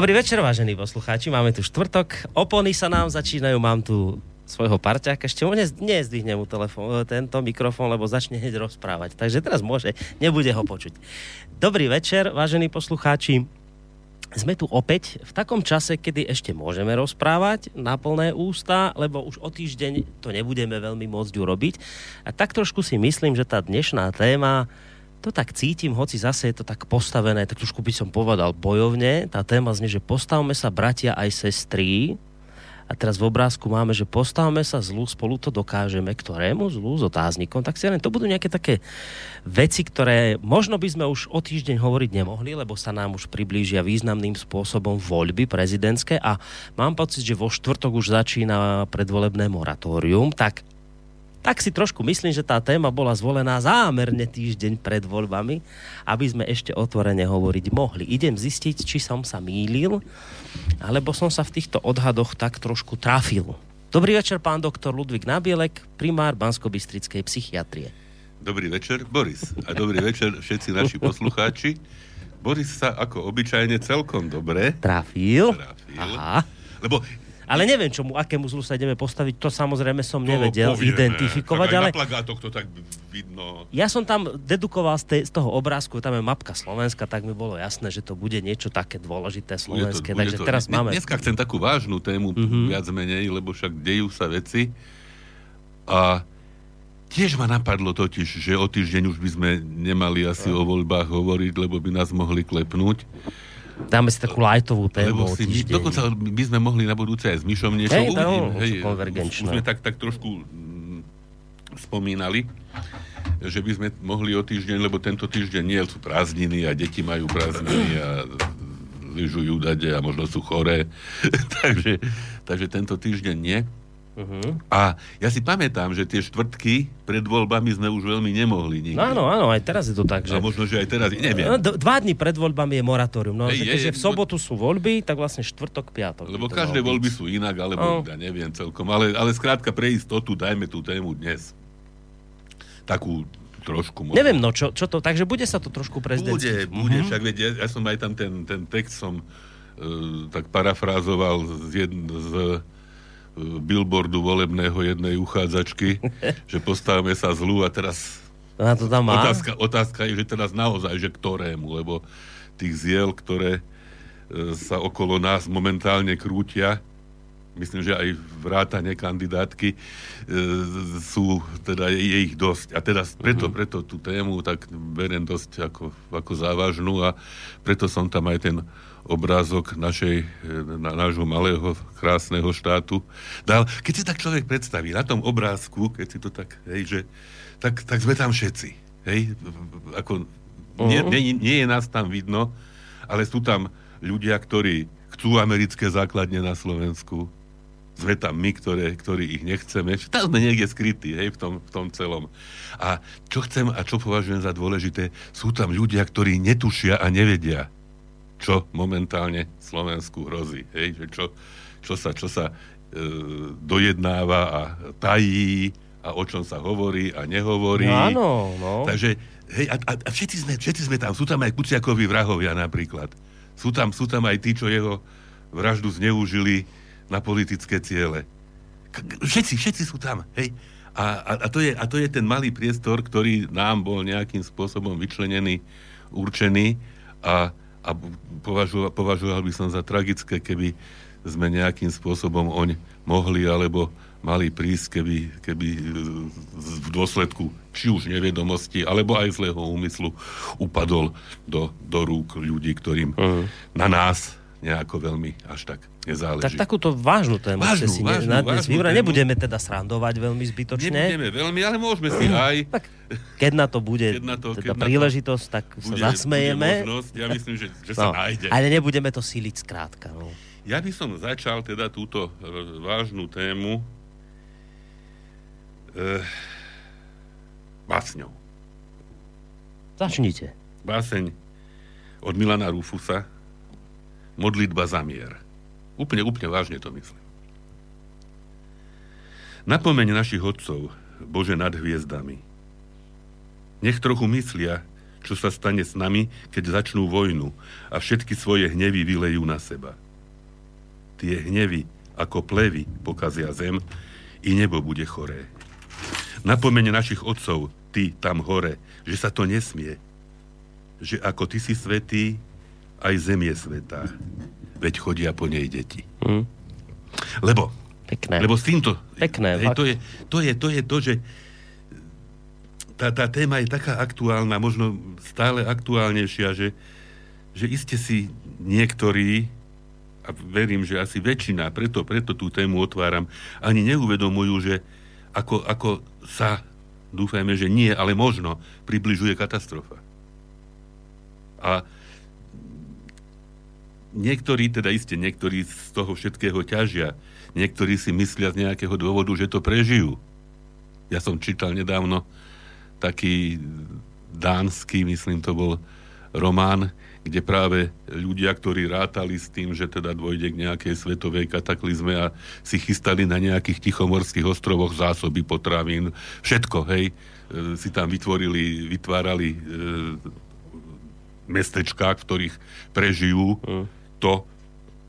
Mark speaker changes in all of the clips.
Speaker 1: Dobrý večer, vážení poslucháči. Máme tu štvrtok. Opony sa nám začínajú. Mám tu svojho parťáka. Ešte mu nezdvihne mu telefón, tento mikrofón, lebo začne hneď rozprávať. Takže teraz môže, nebude ho počuť. Dobrý večer, vážení poslucháči. Sme tu opäť v takom čase, kedy ešte môžeme rozprávať na plné ústa, lebo už o týždeň to nebudeme veľmi môcť urobiť. A tak trošku si myslím, že tá dnešná téma to tak cítim, hoci zase je to tak postavené, tak trošku by som povedal bojovne. Tá téma znie, že postavme sa bratia aj sestry. A teraz v obrázku máme, že postavme sa zlu, spolu to dokážeme. Ktorému zlu? S otáznikom. Tak si len, to budú nejaké také veci, ktoré možno by sme už o týždeň hovoriť nemohli, lebo sa nám už priblížia významným spôsobom voľby prezidentské a mám pocit, že vo štvrtok už začína predvolebné moratórium. Tak tak si trošku myslím, že tá téma bola zvolená zámerne týždeň pred voľbami, aby sme ešte otvorene hovoriť mohli. Idem zistiť, či som sa mýlil, alebo som sa v týchto odhadoch tak trošku trafil. Dobrý večer, pán doktor Ludvík Nabielek, primár Bansko-Bystrickej psychiatrie.
Speaker 2: Dobrý večer, Boris. A dobrý večer všetci naši poslucháči. Boris sa ako obyčajne celkom dobre
Speaker 1: trafil.
Speaker 2: trafil. Aha. Lebo
Speaker 1: ale neviem, čomu, akému zlu sa ideme postaviť, to samozrejme som to nevedel povieme. identifikovať.
Speaker 2: Tak
Speaker 1: ale
Speaker 2: na plagátoch to tak vidno.
Speaker 1: Ja som tam dedukoval z, tej, z toho obrázku, tam je mapka Slovenska, tak mi bolo jasné, že to bude niečo také dôležité slovenské. Bude to, bude Takže to. teraz máme...
Speaker 2: Dneska chcem takú vážnu tému, mm-hmm. viac menej, lebo však dejú sa veci. A Tiež ma napadlo totiž, že o týždeň už by sme nemali asi o voľbách hovoriť, lebo by nás mohli klepnúť.
Speaker 1: Dáme si takú lajtovú tému.
Speaker 2: si, dokonca by sme mohli na budúce aj s Myšom niečo
Speaker 1: hej,
Speaker 2: uvidím.
Speaker 1: No, hej,
Speaker 2: už, už sme tak, tak trošku mm, spomínali, že by sme mohli o týždeň, lebo tento týždeň nie sú prázdniny a deti majú prázdniny a lyžujú dade a možno sú choré. takže, takže tento týždeň nie. Uh-huh. A ja si pamätám, že tie štvrtky pred voľbami sme už veľmi nemohli nikdy.
Speaker 1: No áno, áno, aj teraz je to tak. Že...
Speaker 2: A možno, že aj teraz, neviem.
Speaker 1: No, dva dní pred voľbami je moratórium. No, hey, je, že v sobotu sú voľby, tak vlastne štvrtok, piatok.
Speaker 2: Lebo každé voľby sú inak, alebo no. ja neviem celkom. Ale, ale skrátka pre istotu dajme tú tému dnes. Takú trošku. Možno.
Speaker 1: Neviem, no čo, čo to, takže bude sa to trošku prezidentský.
Speaker 2: Bude, bude, uh-huh. však veď ja, ja som aj tam ten, ten text som uh, tak parafrázoval z, jedn, z billboardu volebného jednej uchádzačky, že postavme sa zlu a teraz
Speaker 1: a to tam má?
Speaker 2: Otázka, otázka je, že teraz naozaj, že ktorému, lebo tých ziel, ktoré e, sa okolo nás momentálne krútia, myslím, že aj vrátane kandidátky e, sú, teda je, je ich dosť. A teda preto, mm-hmm. preto tú tému tak beriem dosť ako, ako závažnú a preto som tam aj ten obrázok našej, na, nášho malého, krásneho štátu dal. Keď si tak človek predstaví na tom obrázku, keď si to tak, hej, že, tak, tak sme tam všetci. Hej, ako, uh-huh. nie, nie, nie je nás tam vidno, ale sú tam ľudia, ktorí chcú americké základne na Slovensku, sme tam my, ktoré, ktorí ich nechceme. Tam sme niekde skrytí, hej, v tom, v tom celom. A čo chcem a čo považujem za dôležité, sú tam ľudia, ktorí netušia a nevedia čo momentálne Slovensku hrozí. Hej? Že čo, čo sa, čo sa e, dojednáva a tají a o čom sa hovorí a nehovorí.
Speaker 1: No, áno, no.
Speaker 2: Takže hej, a, a, a všetci, sme, všetci sme tam. Sú tam aj Kuciakovi vrahovia napríklad. Sú tam, sú tam aj tí, čo jeho vraždu zneužili na politické ciele. Všetci, všetci sú tam. Hej. A, a, a, to je, a to je ten malý priestor, ktorý nám bol nejakým spôsobom vyčlenený, určený a a považoval, považoval by som za tragické, keby sme nejakým spôsobom oň mohli alebo mali prísť, keby, keby v dôsledku či už nevedomosti, alebo aj zlého úmyslu upadol do, do rúk ľudí, ktorým uh-huh. na nás nejako veľmi až tak nezáleží.
Speaker 1: Tak takúto vážnu tému vážnu, si vážnu, ne, vážnu vybrať. Nebudeme teda srandovať veľmi zbytočne.
Speaker 2: Nebudeme veľmi, ale môžeme si aj...
Speaker 1: Tak, keď na to bude na to, teda príležitosť, tak bude, sa zasmejeme.
Speaker 2: Bude možnosť, ja myslím, že, že no, sa nájde.
Speaker 1: Ale nebudeme to síliť skrátka. No.
Speaker 2: Ja by som začal teda túto vážnu tému eh, básňou.
Speaker 1: Začnite.
Speaker 2: Báseň od Milana Rufusa, modlitba za mier. Úplne, úplne vážne to myslím. Napomeň našich otcov, Bože nad hviezdami. Nech trochu myslia, čo sa stane s nami, keď začnú vojnu a všetky svoje hnevy vylejú na seba. Tie hnevy ako plevy pokazia zem i nebo bude choré. Napomene našich otcov, ty tam hore, že sa to nesmie. Že ako ty si svetý, aj zem je svetá. Veď chodia po nej deti. Mm. Lebo,
Speaker 1: Pekné.
Speaker 2: lebo s týmto...
Speaker 1: Pekné,
Speaker 2: hej, to, je, to, je, to je to, že tá, tá téma je taká aktuálna, možno stále aktuálnejšia, že, že iste si niektorí, a verím, že asi väčšina, preto, preto tú tému otváram, ani neuvedomujú, že ako, ako sa, dúfajme, že nie, ale možno, približuje katastrofa. A niektorí, teda iste niektorí z toho všetkého ťažia, niektorí si myslia z nejakého dôvodu, že to prežijú. Ja som čítal nedávno taký dánsky, myslím to bol román, kde práve ľudia, ktorí rátali s tým, že teda dôjde k nejakej svetovej kataklizme a si chystali na nejakých tichomorských ostrovoch zásoby potravín, všetko, hej, e, si tam vytvorili, vytvárali e, mestečká, v ktorých prežijú mm. To,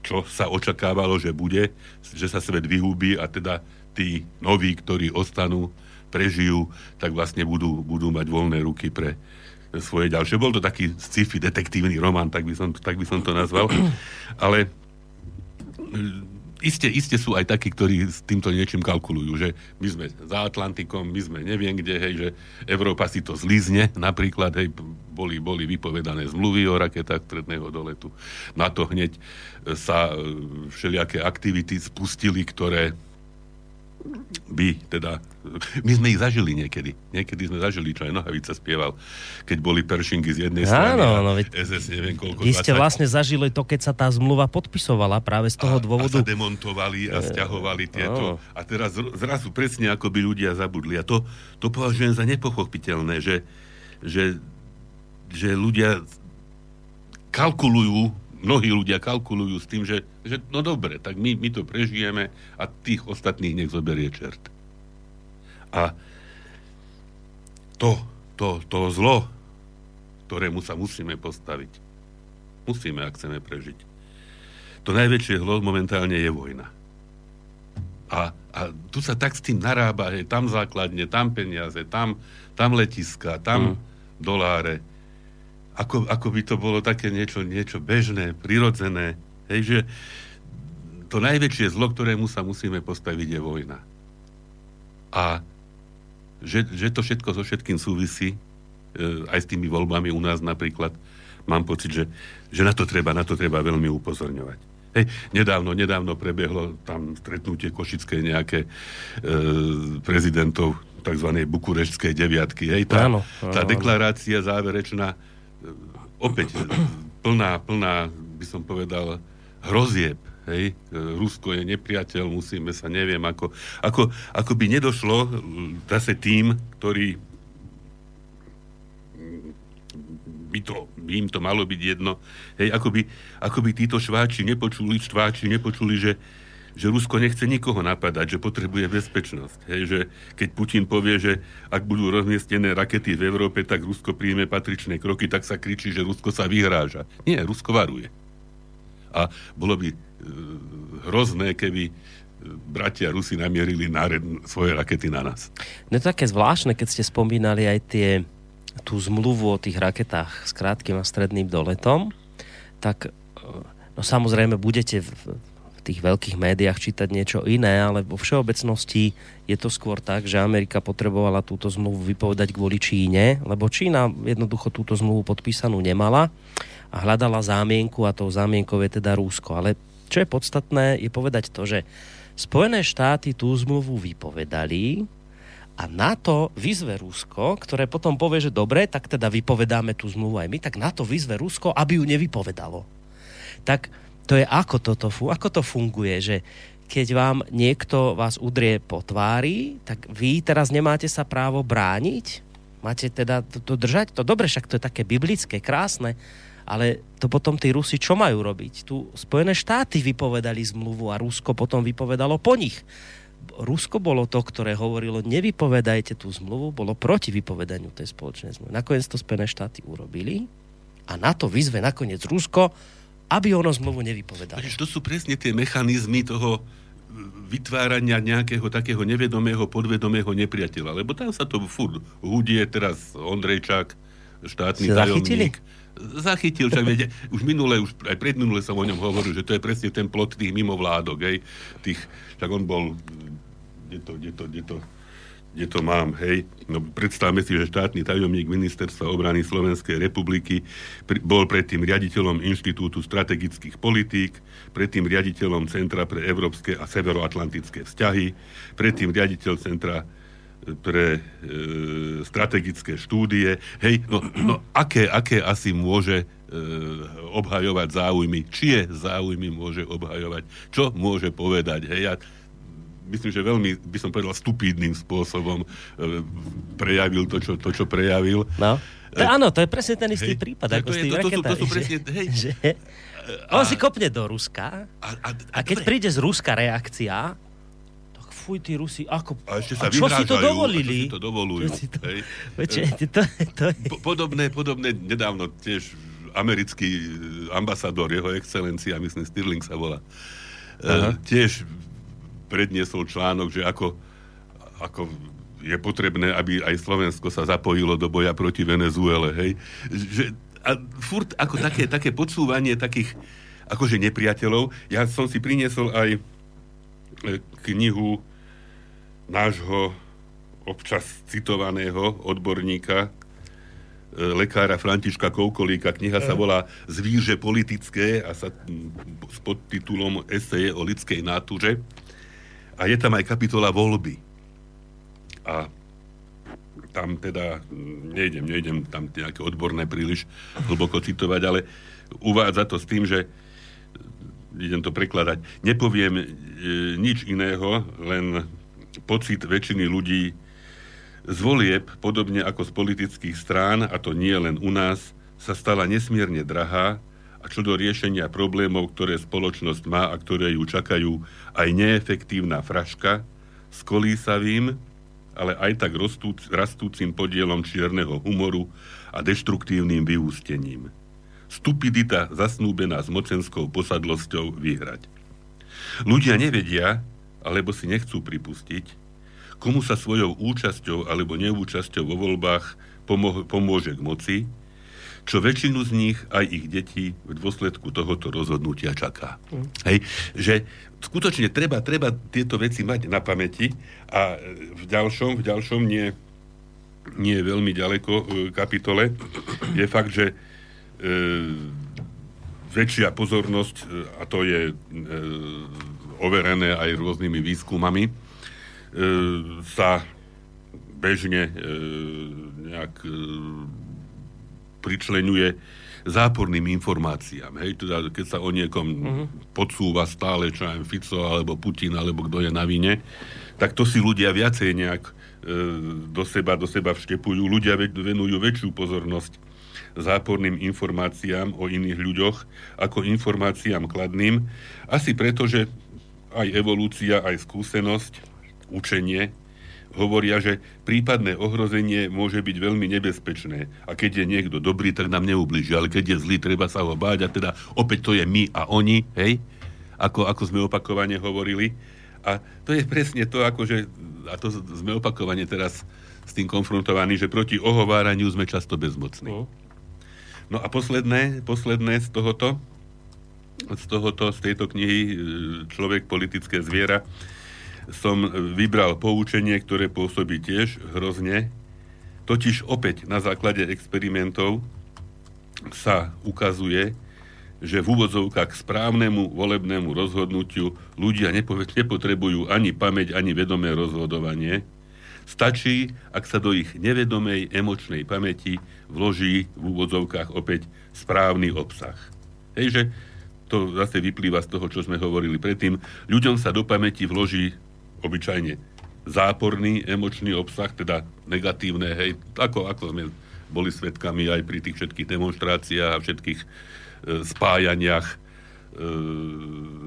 Speaker 2: čo sa očakávalo, že bude, že sa svet vyhubí a teda tí noví, ktorí ostanú, prežijú, tak vlastne budú, budú mať voľné ruky pre svoje ďalšie. Bol to taký sci-fi detektívny román, tak by som, tak by som to nazval. Ale iste, iste sú aj takí, ktorí s týmto niečím kalkulujú, že my sme za Atlantikom, my sme neviem kde, hej, že Európa si to zlízne, napríklad, hej, boli, boli vypovedané zmluvy o raketách stredného doletu. Na to hneď sa všelijaké aktivity spustili, ktoré by teda... My sme ich zažili niekedy. Niekedy sme zažili, čo aj Nohavica spieval, keď boli peršingy z jednej strany
Speaker 1: Áno, no,
Speaker 2: SS neviem koľko.
Speaker 1: Vy ste 20... vlastne zažili to, keď sa tá zmluva podpisovala práve z toho
Speaker 2: a,
Speaker 1: dôvodu.
Speaker 2: A sa demontovali a stiahovali tieto. Oh. A teraz zrazu presne ako by ľudia zabudli. A to, to považujem za nepochopiteľné, že, že, že ľudia kalkulujú mnohí ľudia kalkulujú s tým, že, že no dobre, tak my, my to prežijeme a tých ostatných nech zoberie čert. A to, to, to zlo, ktorému sa musíme postaviť, musíme, ak chceme prežiť. To najväčšie zlo momentálne je vojna. A, a tu sa tak s tým narába, že tam základne, tam peniaze, tam, tam letiska, tam mm. doláre ako, ako by to bolo také niečo, niečo bežné, prirodzené. Hej, že to najväčšie zlo, ktorému sa musíme postaviť, je vojna. A že, že to všetko so všetkým súvisí, e, aj s tými voľbami u nás napríklad, mám pocit, že, že na to treba, na to treba veľmi upozorňovať. Hej, nedávno, nedávno prebehlo tam stretnutie košické nejaké e, prezidentov tzv. bukureštskej deviatky. Hej, tá, áno, áno, tá deklarácia záverečná opäť plná, plná, by som povedal, hrozieb. Hej, Rusko je nepriateľ, musíme sa, neviem, ako, ako, ako by nedošlo zase tým, ktorý by, to, by im to malo byť jedno, hej, ako by, ako by títo šváči nepočuli, štváči nepočuli, že, že Rusko nechce nikoho napadať, že potrebuje bezpečnosť. Hej, že keď Putin povie, že ak budú rozmiestnené rakety v Európe, tak Rusko príjme patričné kroky, tak sa kričí, že Rusko sa vyhráža. Nie, Rusko varuje. A bolo by e, hrozné, keby e, bratia Rusi namierili na svoje rakety na nás.
Speaker 1: No to také zvláštne, keď ste spomínali aj tie, tú zmluvu o tých raketách s krátkým a stredným doletom, tak e, no samozrejme budete v, tých veľkých médiách čítať niečo iné, ale vo všeobecnosti je to skôr tak, že Amerika potrebovala túto zmluvu vypovedať kvôli Číne, lebo Čína jednoducho túto zmluvu podpísanú nemala a hľadala zámienku a tou zámienkou je teda Rúsko. Ale čo je podstatné, je povedať to, že Spojené štáty tú zmluvu vypovedali a na to vyzve Rusko, ktoré potom povie, že dobre, tak teda vypovedáme tú zmluvu aj my, tak na to vyzve Rusko, aby ju nevypovedalo. Tak to je ako, toto, ako to funguje, že keď vám niekto vás udrie po tvári, tak vy teraz nemáte sa právo brániť? Máte teda to, to držať? To dobre, však to je také biblické, krásne, ale to potom tí Rusi čo majú robiť? Tu Spojené štáty vypovedali zmluvu a Rusko potom vypovedalo po nich. Rusko bolo to, ktoré hovorilo, nevypovedajte tú zmluvu, bolo proti vypovedaniu tej spoločnej zmluvy. Nakoniec to Spojené štáty urobili a na to vyzve nakoniec Rusko, aby ono zmluvu nevypovedalo.
Speaker 2: to sú presne tie mechanizmy toho vytvárania nejakého takého nevedomého, podvedomého nepriateľa. Lebo tam sa to furt hudie, teraz Ondrejčák, štátny tajomník. Zachytil, však viete, už minule, už aj predminule som o ňom hovoril, že to je presne ten plot tých mimovládok, hej, tých, však on bol, kde to, kde to, kde to, kde to mám, hej. No, predstavme si, že štátny tajomník Ministerstva obrany Slovenskej republiky pri, bol predtým riaditeľom Inštitútu strategických politík, predtým riaditeľom Centra pre európske a severoatlantické vzťahy, predtým riaditeľ Centra pre e, strategické štúdie. Hej, no, no aké, aké asi môže e, obhajovať záujmy, čie záujmy môže obhajovať, čo môže povedať. Hej, ja, myslím, že veľmi, by som povedal, stupídnym spôsobom e, prejavil to, čo, to, čo prejavil.
Speaker 1: No. To, áno, to je presne ten istý hej, prípad, ako to, s tým to, to,
Speaker 2: to, to sú presne, hej. Že,
Speaker 1: a, on si kopne do Ruska a, a, a, a keď dobre. príde z Ruska reakcia, fuj, tí Rusi, ako...
Speaker 2: A ešte sa
Speaker 1: a čo si to dovolili?
Speaker 2: A čo si to dovolujú. Čo si to, hej.
Speaker 1: Veďte, to, to je...
Speaker 2: Po, podobné, podobné, nedávno tiež americký ambasador, jeho excelencia, myslím, Stirling sa volá, uh, tiež predniesol článok, že ako, ako je potrebné, aby aj Slovensko sa zapojilo do boja proti Venezuele, hej. Že, a furt ako také, také podsúvanie takých akože nepriateľov. Ja som si priniesol aj e, knihu nášho občas citovaného odborníka, e, lekára Františka Koukolíka. Kniha sa volá Zvíže politické a sa s podtitulom Eseje o lidskej náture. A je tam aj kapitola voľby. A tam teda nejdem, nejdem tam nejaké odborné príliš hlboko citovať, ale uvádza to s tým, že idem to prekladať, nepoviem e, nič iného, len pocit väčšiny ľudí z volieb, podobne ako z politických strán, a to nie len u nás, sa stala nesmierne drahá a čo do riešenia problémov, ktoré spoločnosť má a ktoré ju čakajú, aj neefektívna fraška s kolísavým, ale aj tak rastúc, rastúcim podielom čierneho humoru a deštruktívnym vyústením. Stupidita zasnúbená s mocenskou posadlosťou vyhrať. Ľudia nevedia, alebo si nechcú pripustiť, komu sa svojou účasťou alebo neúčasťou vo voľbách pomôže k moci, čo väčšinu z nich, aj ich detí, v dôsledku tohoto rozhodnutia čaká. Mm. Hej, že skutočne treba, treba tieto veci mať na pamäti a v ďalšom, v ďalšom nie, nie veľmi ďaleko e, kapitole je fakt, že e, väčšia pozornosť, e, a to je e, overené aj rôznymi výskumami, e, sa bežne e, nejak e, pričlenuje záporným informáciám. Hej, teda keď sa o niekom uh-huh. podsúva stále, čo aj Fico, alebo Putin, alebo kto je na vine, tak to si ľudia viacej nejak e, do seba, do seba vštepujú. Ľudia venujú väčšiu pozornosť záporným informáciám o iných ľuďoch ako informáciám kladným. Asi preto, že aj evolúcia, aj skúsenosť, učenie hovoria, že prípadné ohrozenie môže byť veľmi nebezpečné. A keď je niekto dobrý, tak nám neubliží. Ale keď je zlý, treba sa ho báť. A teda opäť to je my a oni, hej? Ako, ako sme opakovane hovorili. A to je presne to, akože, a to sme opakovane teraz s tým konfrontovaní, že proti ohováraniu sme často bezmocní. No, no a posledné, posledné z tohoto, z tohoto, z tejto knihy e, Človek, politické zviera, som vybral poučenie, ktoré pôsobí tiež hrozne. Totiž opäť na základe experimentov sa ukazuje, že v úvodzovkách k správnemu volebnému rozhodnutiu ľudia nepotrebujú ani pamäť, ani vedomé rozhodovanie. Stačí, ak sa do ich nevedomej emočnej pamäti vloží v úvodzovkách opäť správny obsah. Hej, že to zase vyplýva z toho, čo sme hovorili predtým. Ľuďom sa do pamäti vloží obyčajne záporný emočný obsah, teda negatívne, hej, ako, ako sme boli svetkami aj pri tých všetkých demonstráciách a všetkých e, spájaniach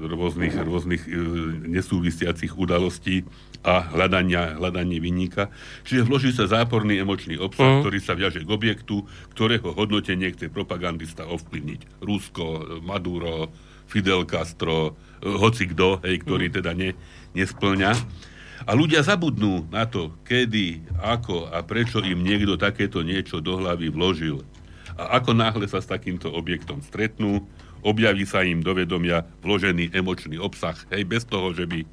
Speaker 2: rôznych, rôznych e, nesúvisiacich udalostí a hľadania, hľadanie vyníka. Čiže vloží sa záporný emočný obsah, mm. ktorý sa viaže k objektu, ktorého hodnotenie chce propagandista ovplyvniť. Rusko, Maduro, Fidel Castro, e, hoci kto, hej, ktorý mm. teda ne, nesplňa. A ľudia zabudnú na to, kedy, ako a prečo im niekto takéto niečo do hlavy vložil. A ako náhle sa s takýmto objektom stretnú, objaví sa im do vedomia vložený emočný obsah, hej, bez toho, že by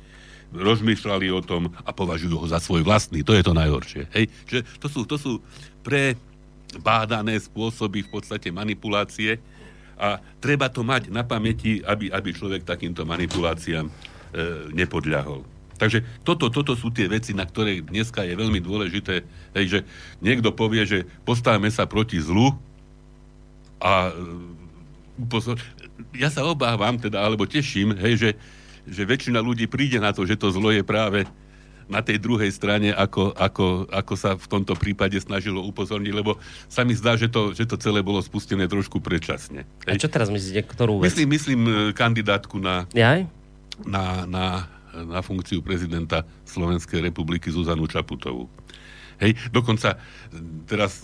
Speaker 2: rozmýšľali o tom a považujú ho za svoj vlastný. To je to najhoršie. Hej? Čiže to sú, to sú pre bádané spôsoby v podstate manipulácie a treba to mať na pamäti, aby, aby človek takýmto manipuláciám e, nepodľahol. Takže toto, toto sú tie veci, na ktoré dneska je veľmi dôležité, hej, že niekto povie, že postavme sa proti zlu a e, ja sa obávam teda, alebo teším, hej, že že väčšina ľudí príde na to, že to zlo je práve na tej druhej strane, ako, ako, ako sa v tomto prípade snažilo upozorniť, lebo sa mi zdá, že to, že to celé bolo spustené trošku predčasne.
Speaker 1: A čo teraz myslíte, ktorú vec?
Speaker 2: Myslím, myslím e, kandidátku na,
Speaker 1: Jaj?
Speaker 2: na, na, na funkciu prezidenta Slovenskej republiky Zuzanu Čaputovú. Hej, dokonca e, teraz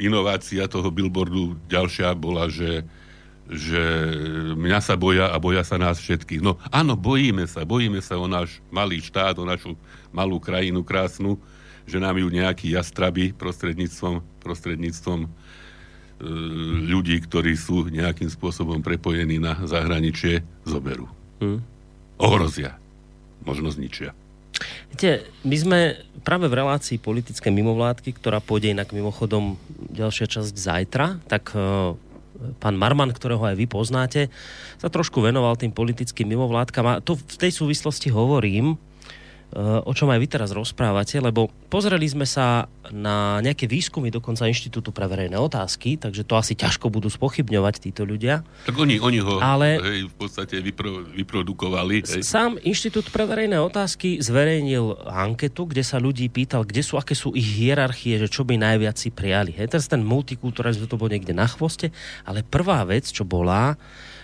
Speaker 2: inovácia toho billboardu ďalšia bola, že že mňa sa boja a boja sa nás všetkých. No áno, bojíme sa, bojíme sa o náš malý štát, o našu malú krajinu krásnu, že nám ju nejakí jastraby prostredníctvom, prostredníctvom e, ľudí, ktorí sú nejakým spôsobom prepojení na zahraničie, zoberú. Hmm. Ohrozia. Možno zničia.
Speaker 1: Viete, my sme práve v relácii politické mimovládky, ktorá pôjde inak mimochodom ďalšia časť zajtra, tak e, pán Marman, ktorého aj vy poznáte, sa trošku venoval tým politickým mimovládkam. A to v tej súvislosti hovorím, o čom aj vy teraz rozprávate, lebo pozreli sme sa na nejaké výskumy dokonca Inštitútu pre verejné otázky, takže to asi ťažko budú spochybňovať títo ľudia.
Speaker 2: Tak oni, oni ho ale hej, v podstate vypro, vyprodukovali. Hej.
Speaker 1: Sám Inštitút pre verejné otázky zverejnil anketu, kde sa ľudí pýtal, kde sú, aké sú ich hierarchie, že čo by najviac si prijali. Hej, teraz ten multikulturalizmus to bol niekde na chvoste, ale prvá vec, čo bola,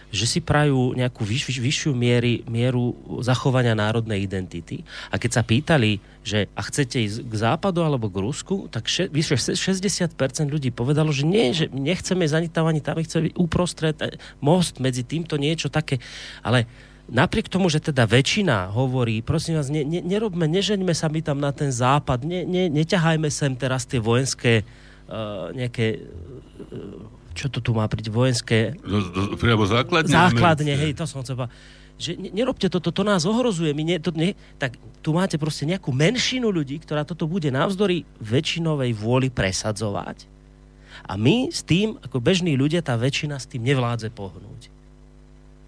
Speaker 1: že si prajú nejakú vyš, vyš, vyššiu miery, mieru zachovania národnej identity. A keď sa pýtali, že a chcete ísť k západu alebo k Rusku, tak še, vyše 60% ľudí povedalo, že nie, že nechceme ísť ani tam, ani tam, chceme uprostred eh, most medzi týmto niečo také. Ale napriek tomu, že teda väčšina hovorí, prosím vás, ne, ne, nerobme, nežeňme sa my tam na ten západ, ne, ne, neťahajme sem teraz tie vojenské uh, nejaké uh, čo to tu má príť, vojenské...
Speaker 2: Do, do, priamo základne?
Speaker 1: Základne, hej, to som chcel že nerobte toto, to nás ohrozuje. My nie, to, nie, tak tu máte proste nejakú menšinu ľudí, ktorá toto bude navzdory väčšinovej vôli presadzovať. A my s tým, ako bežní ľudia, tá väčšina s tým nevládze pohnúť.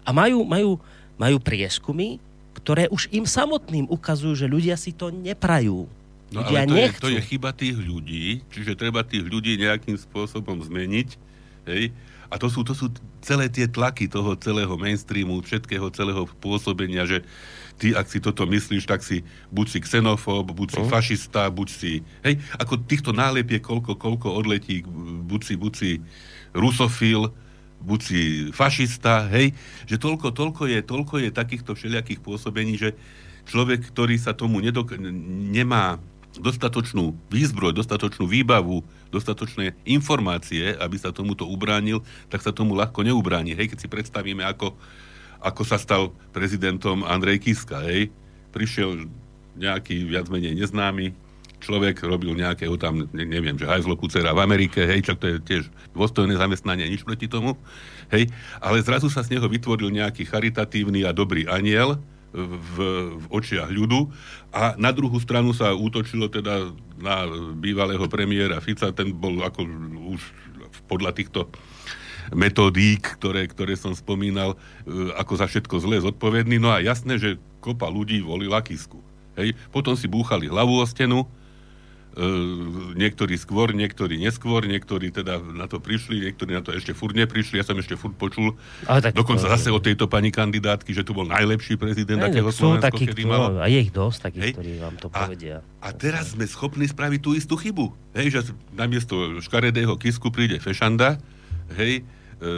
Speaker 1: A majú, majú, majú prieskumy, ktoré už im samotným ukazujú, že ľudia si to neprajú.
Speaker 2: No ľudia ale to je, to je chyba tých ľudí, čiže treba tých ľudí nejakým spôsobom zmeniť Hej? A to sú, to sú celé tie tlaky toho celého mainstreamu, všetkého celého pôsobenia, že ty, ak si toto myslíš, tak si buď si xenofób, buď si uh. fašista, buď si... Hej, ako týchto nálepie koľko, koľko odletí, buď si, buď si rusofil, buď si fašista, hej, že toľko, toľko je, toľko je takýchto všelijakých pôsobení, že človek, ktorý sa tomu nedok- nemá dostatočnú výzbroj, dostatočnú výbavu, dostatočné informácie, aby sa tomuto ubránil, tak sa tomu ľahko neubráni. Hej, keď si predstavíme, ako, ako sa stal prezidentom Andrej Kiska, hej, prišiel nejaký viac menej neznámy človek, robil nejakého tam, neviem, že hajzlo kucera v Amerike, hej, čak to je tiež dôstojné zamestnanie, nič proti tomu, hej, ale zrazu sa z neho vytvoril nejaký charitatívny a dobrý aniel, v, v očiach ľudu a na druhú stranu sa útočilo teda na bývalého premiéra Fica, ten bol ako už podľa týchto metodík, ktoré, ktoré som spomínal, e, ako za všetko zlé zodpovedný. No a jasné, že kopa ľudí volila Kisku. Hej. Potom si búchali hlavu o stenu, niektorí skôr, niektorí neskôr, niektorí teda na to prišli, niektorí na to ešte furt neprišli, ja som ešte furt počul, Ale tak, dokonca to, zase od tejto pani kandidátky, že tu bol najlepší prezident, ne, akého Slovensko taký, kedy malo.
Speaker 1: A je ich dosť takých, Hej. ktorí vám to a, povedia.
Speaker 2: A teraz sme schopní spraviť tú istú chybu. Hej, že namiesto škaredého kisku príde fešanda, hej, e,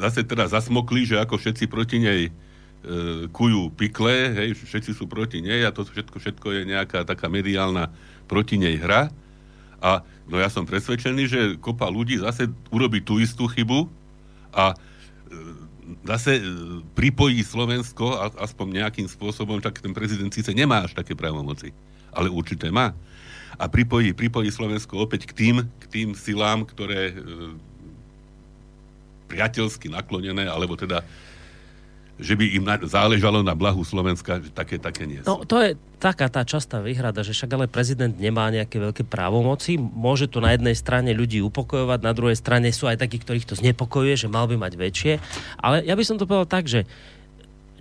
Speaker 2: zase teda zasmokli, že ako všetci proti nej e, kujú pikle, hej, všetci sú proti nej a to všetko, všetko je nejaká taká mediálna proti nej hra. A no ja som presvedčený, že kopa ľudí zase urobí tú istú chybu a e, zase e, pripojí Slovensko aspoň nejakým spôsobom, tak ten prezident síce nemá až také právomoci, ale určite má. A pripojí, pripojí Slovensko opäť k tým, k tým silám, ktoré e, priateľsky naklonené, alebo teda že by im záležalo na blahu Slovenska, že také, také nie sú.
Speaker 1: No, to je taká tá častá výhrada, že však ale prezident nemá nejaké veľké právomoci, môže to na jednej strane ľudí upokojovať, na druhej strane sú aj takí, ktorých to znepokojuje, že mal by mať väčšie, ale ja by som to povedal tak, že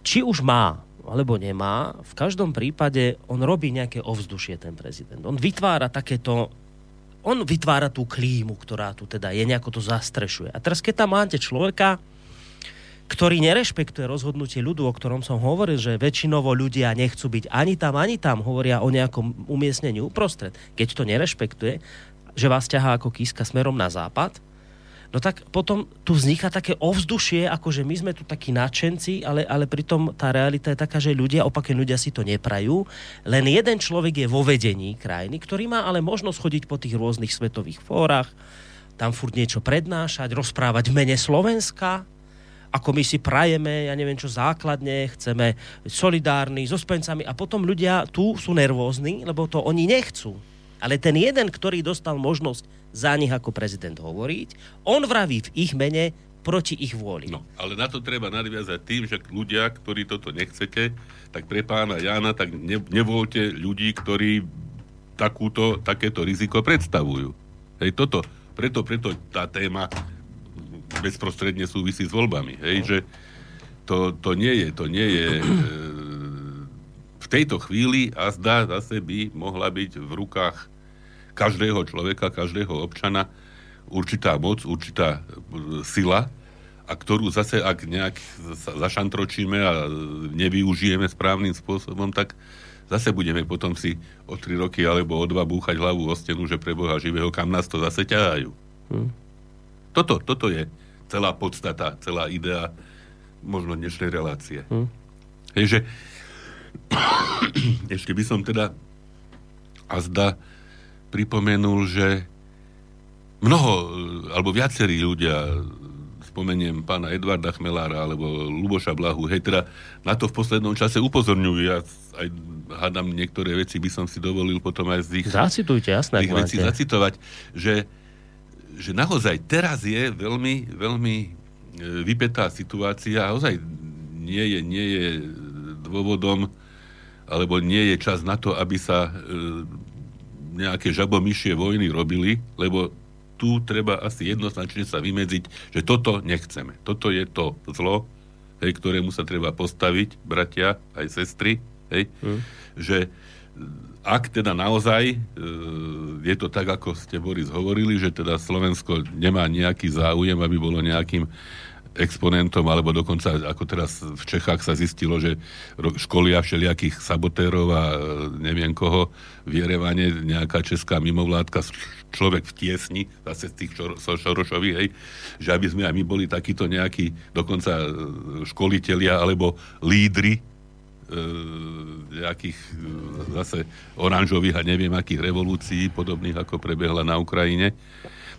Speaker 1: či už má alebo nemá, v každom prípade on robí nejaké ovzdušie, ten prezident. On vytvára takéto on vytvára tú klímu, ktorá tu teda je, nejako to zastrešuje. A teraz, keď tam máte človeka, ktorý nerešpektuje rozhodnutie ľudu, o ktorom som hovoril, že väčšinovo ľudia nechcú byť ani tam, ani tam, hovoria o nejakom umiestnení uprostred. Keď to nerešpektuje, že vás ťahá ako kíska smerom na západ, no tak potom tu vzniká také ovzdušie, ako že my sme tu takí nadšenci, ale, ale pritom tá realita je taká, že ľudia, opaké ľudia si to neprajú. Len jeden človek je vo vedení krajiny, ktorý má ale možnosť chodiť po tých rôznych svetových fórach, tam furt niečo prednášať, rozprávať v mene Slovenska, ako my si prajeme, ja neviem čo, základne, chceme solidárni so spencami a potom ľudia tu sú nervózni, lebo to oni nechcú. Ale ten jeden, ktorý dostal možnosť za nich ako prezident hovoriť, on vraví v ich mene proti ich vôli.
Speaker 2: No, ale na to treba nadviazať tým, že ľudia, ktorí toto nechcete, tak pre pána Jána, tak ne, nevolte ľudí, ktorí takúto, takéto riziko predstavujú. Hej, toto, preto, preto tá téma bezprostredne súvisí s voľbami. Hej, že to, to nie je, to nie je e, v tejto chvíli a zdá zase by mohla byť v rukách každého človeka, každého občana určitá moc, určitá e, sila, a ktorú zase, ak nejak zašantročíme a nevyužijeme správnym spôsobom, tak zase budeme potom si o tri roky alebo o dva búchať hlavu o stenu, že pre Boha živého, kam nás to zase ťahajú. Hmm. Toto, toto je celá podstata, celá idea možno dnešnej relácie. Hmm. Hej, že ešte by som teda azda pripomenul, že mnoho, alebo viacerí ľudia, spomeniem pána Edvarda Chmelára alebo Luboša Blahu, hej, teda na to v poslednom čase upozorňujú. Ja aj hádam niektoré veci by som si dovolil potom aj z ich,
Speaker 1: Zacitujte, jasné,
Speaker 2: ich veci zacitovať, že že naozaj teraz je veľmi, veľmi e, vypetá situácia a naozaj nie je, nie je dôvodom alebo nie je čas na to, aby sa e, nejaké žabomyšie vojny robili, lebo tu treba asi jednoznačne sa vymedziť, že toto nechceme. Toto je to zlo, hej, ktorému sa treba postaviť, bratia, aj sestry, hej, mm. že ak teda naozaj e, je to tak, ako ste Boris hovorili, že teda Slovensko nemá nejaký záujem, aby bolo nejakým exponentom, alebo dokonca, ako teraz v Čechách sa zistilo, že školia všelijakých sabotérov a e, neviem koho v nejaká česká mimovládka, človek v tiesni, zase z tých Šorošových, hej, že aby sme aj my boli takíto nejakí dokonca e, školitelia alebo lídry nejakých e, zase oranžových a neviem akých revolúcií, podobných ako prebehla na Ukrajine.